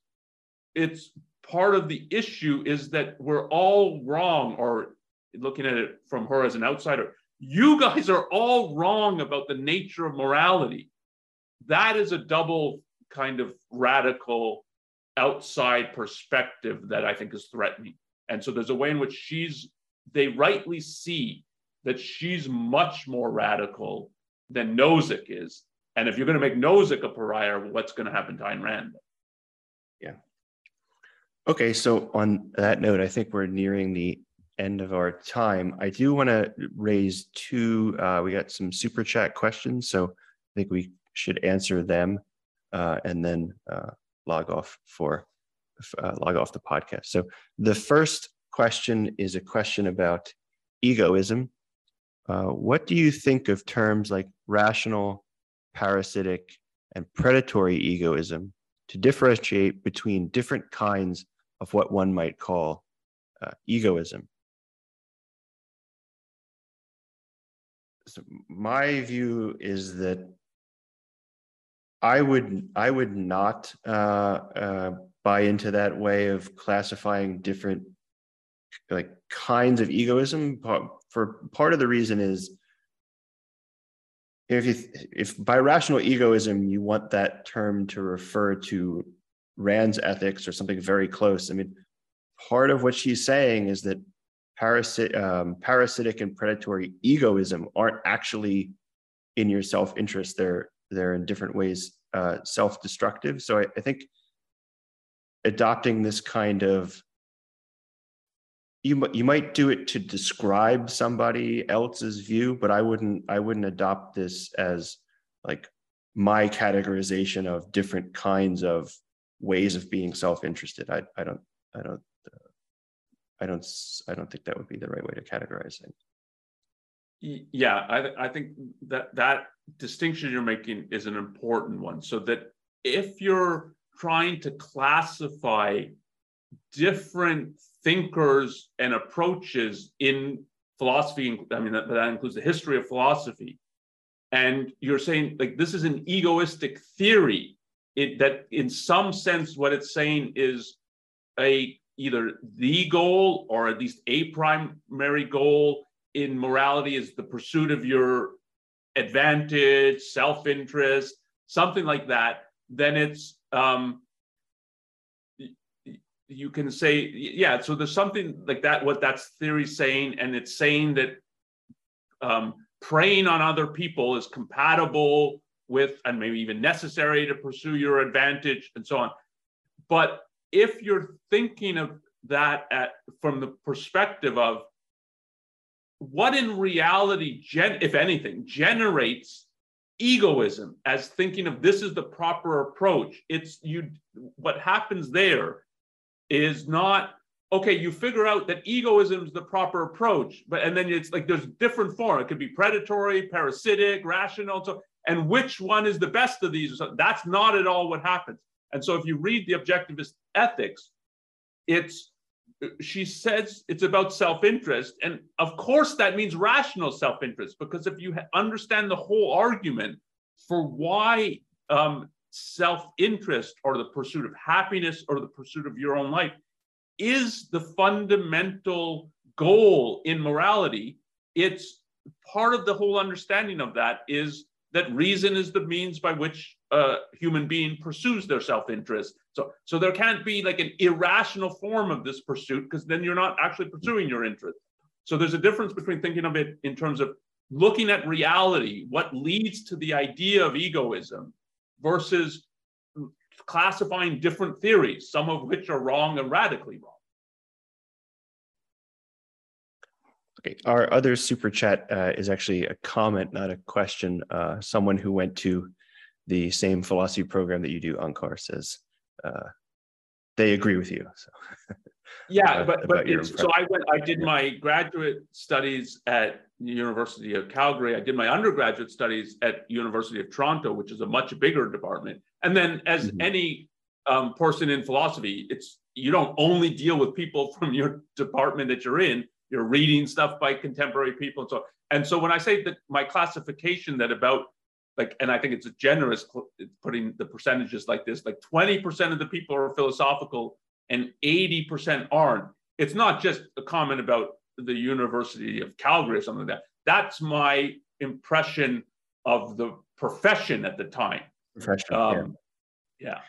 it's part of the issue is that we're all wrong or looking at it from her as an outsider, you guys are all wrong about the nature of morality. That is a double kind of radical outside perspective that I think is threatening. And so there's a way in which she's, they rightly see that she's much more radical than Nozick is. And if you're going to make Nozick a pariah, what's going to happen to Ayn Rand? Yeah. Okay, so on that note, I think we're nearing the end of our time. I do want to raise two, uh, we got some super chat questions, so I think we should answer them uh, and then uh, log off for, uh, log off the podcast. So the first question is a question about egoism. Uh, what do you think of terms like rational, parasitic, and predatory egoism to differentiate between different kinds of what one might call uh, egoism? so my view is that I would I would not uh, uh, buy into that way of classifying different like kinds of egoism. For part of the reason is if you, if by rational egoism you want that term to refer to Rand's ethics or something very close. I mean, part of what she's saying is that parasit, um, parasitic and predatory egoism aren't actually in your self-interest. They're they're in different ways uh, self-destructive. So I, I think adopting this kind of you you might do it to describe somebody else's view, but I wouldn't I wouldn't adopt this as like my categorization of different kinds of ways of being self-interested. I I don't I don't uh, I don't I don't think that would be the right way to categorize things. Yeah, I I think that that distinction you're making is an important one. So that if you're trying to classify different thinkers and approaches in philosophy. I mean, that, that includes the history of philosophy. And you're saying, like, this is an egoistic theory. It, that in some sense, what it's saying is a either the goal or at least a primary goal in morality is the pursuit of your advantage, self-interest, something like that. Then it's um, you can say, yeah, so there's something like that, what that's theory saying, and it's saying that um, preying on other people is compatible with and maybe even necessary to pursue your advantage and so on. But if you're thinking of that at from the perspective of what in reality, gen, if anything, generates egoism as thinking of this is the proper approach. It's you. What happens there is not okay you figure out that egoism is the proper approach but and then it's like there's different form. It could be predatory parasitic rational so and which one is the best of these? That's not at all what happens. And so if you read the objectivist ethics it's she says it's about self-interest and of course that means rational self-interest because if you understand the whole argument for why um, self interest or the pursuit of happiness or the pursuit of your own life is the fundamental goal in morality. It's part of the whole understanding of that is that reason is the means by which a human being pursues their self-interest. So, so there can't be like an irrational form of this pursuit because then you're not actually pursuing your interest. So there's a difference between thinking of it in terms of looking at reality, what leads to the idea of egoism, versus classifying different theories, some of which are wrong and radically wrong. Okay, our other super chat uh, is actually a comment, not a question. Uh, someone who went to the same philosophy program that you do, Onkar, says uh, they agree with you. So. [laughs] yeah, about, but, but so I went. I did my graduate studies at University of Calgary. I did my undergraduate studies at University of Toronto, which is a much bigger department. And then, as mm-hmm. any um, person in philosophy, it's you don't only deal with people [laughs] from your department that you're in. You're reading stuff by contemporary people, and so and so when I say that my classification that about like, and I think it's a generous putting the percentages like this, like 20% of the people are philosophical and 80% aren't. It's not just a comment about the University of Calgary or something like that. That's my impression of the profession at the time. Profession, um, yeah. yeah.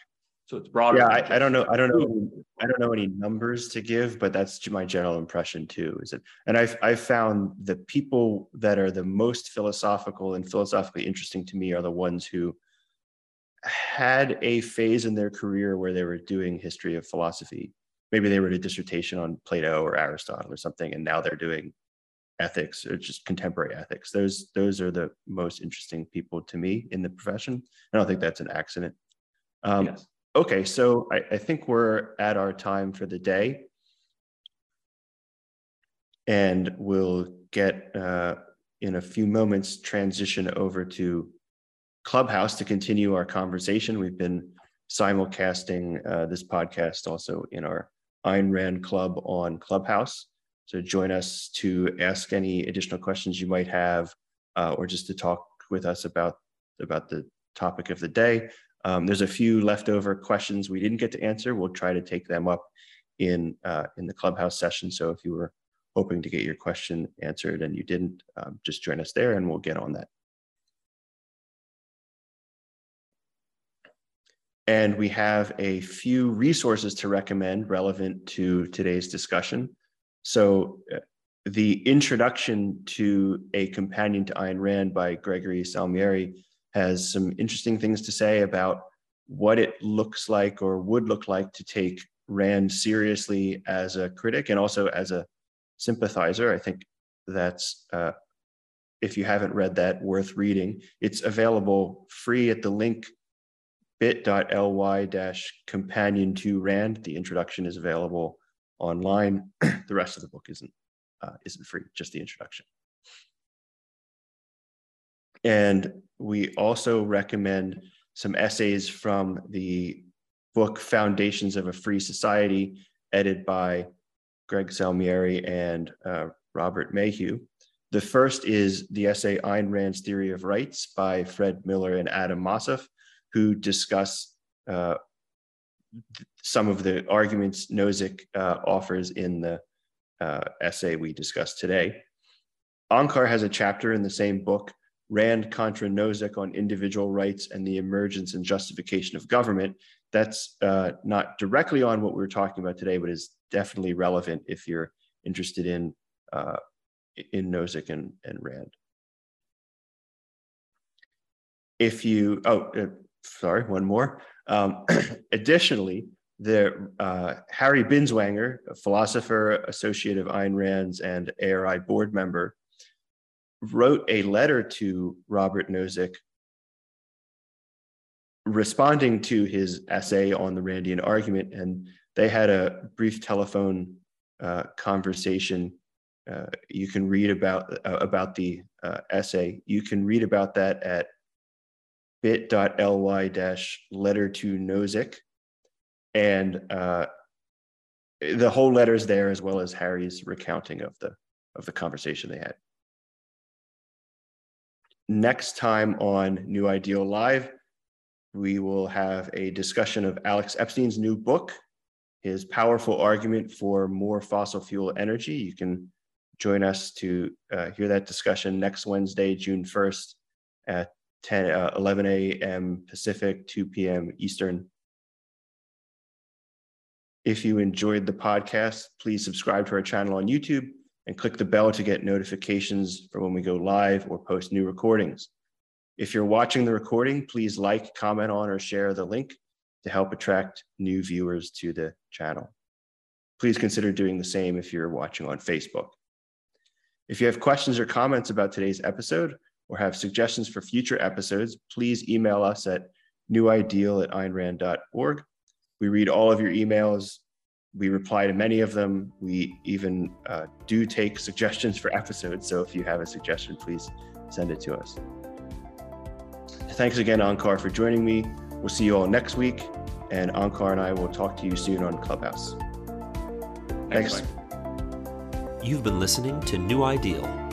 So it's broader. Yeah, I, I, don't know. I don't know. I don't know any numbers to give, but that's my general impression too. Is it? And I've I've found the people that are the most philosophical and philosophically interesting to me are the ones who had a phase in their career where they were doing history of philosophy maybe they wrote a dissertation on Plato or Aristotle or something, and now they're doing ethics or just contemporary ethics. Those those are the most interesting people to me in the profession. I don't think that's an accident. Um, yes. Okay, so I, I think we're at our time for the day, and we'll get uh, in a few moments transition over to Clubhouse to continue our conversation. We've been simulcasting uh, this podcast also in our Ayn Rand Club on Clubhouse. So join us to ask any additional questions you might have, uh, or just to talk with us about about the topic of the day. Um, there's a few leftover questions we didn't get to answer. We'll try to take them up in uh, in the Clubhouse session. So if you were hoping to get your question answered and you didn't, um, just join us there, and we'll get on that. And we have a few resources to recommend relevant to today's discussion. So uh, the introduction to A Companion to Ayn Rand by Gregory Salmieri has some interesting things to say about what it looks like or would look like to take Rand seriously as a critic and also as a sympathizer. I think that's, uh, if you haven't read that, worth reading. It's available free at the link bit.ly companion to Rand. The introduction is available online. [clears throat] the rest of the book isn't uh, isn't free, just the introduction. And we also recommend some essays from the book Foundations of a Free Society, edited by Greg Salmieri and uh, Robert Mayhew. The first is the essay Ayn Rand's Theory of Rights by Fred Miller and Adam Mossoff, who discuss uh, some of the arguments Nozick uh, offers in the uh, essay we discussed today. Onkar has a chapter in the same book, Rand contra Nozick on individual rights and the emergence and justification of government. That's uh, not directly on what we are talking about today, but is definitely relevant if you're interested in uh, in Nozick and, and Rand. If you, oh, sorry, one more. Um, [clears throat] additionally, the uh, Harry Binswanger, a philosopher, associate of Ayn Rand's and ARI board member, wrote a letter to Robert Nozick responding to his essay on the Randian argument, and they had a brief telephone uh, conversation. Uh, you can read about uh, about the uh, essay. You can read about that at bit.ly dash letter to Nozick and uh, the whole letter is there as well as Harry's recounting of the of the conversation they had. Next time on New Ideal Live, we will have a discussion of Alex Epstein's new book, his powerful argument for more fossil fuel energy. You can join us to uh, hear that discussion next Wednesday, June 1st at 10, uh, 11 a.m. Pacific, 2 p.m. Eastern. If you enjoyed the podcast, please subscribe to our channel on YouTube and click the bell to get notifications for when we go live or post new recordings. If you're watching the recording, please like, comment on, or share the link to help attract new viewers to the channel. Please consider doing the same if you're watching on Facebook. If you have questions or comments about today's episode or have suggestions for future episodes, please email us at newideal at aynrand.org we read all of your emails. We reply to many of them. We even uh, do take suggestions for episodes. So if you have a suggestion, please send it to us. Thanks again, Onkar, for joining me. We'll see you all next week. And Onkar and I will talk to you soon on Clubhouse. Thanks. Thanks. You've been listening to New Ideal,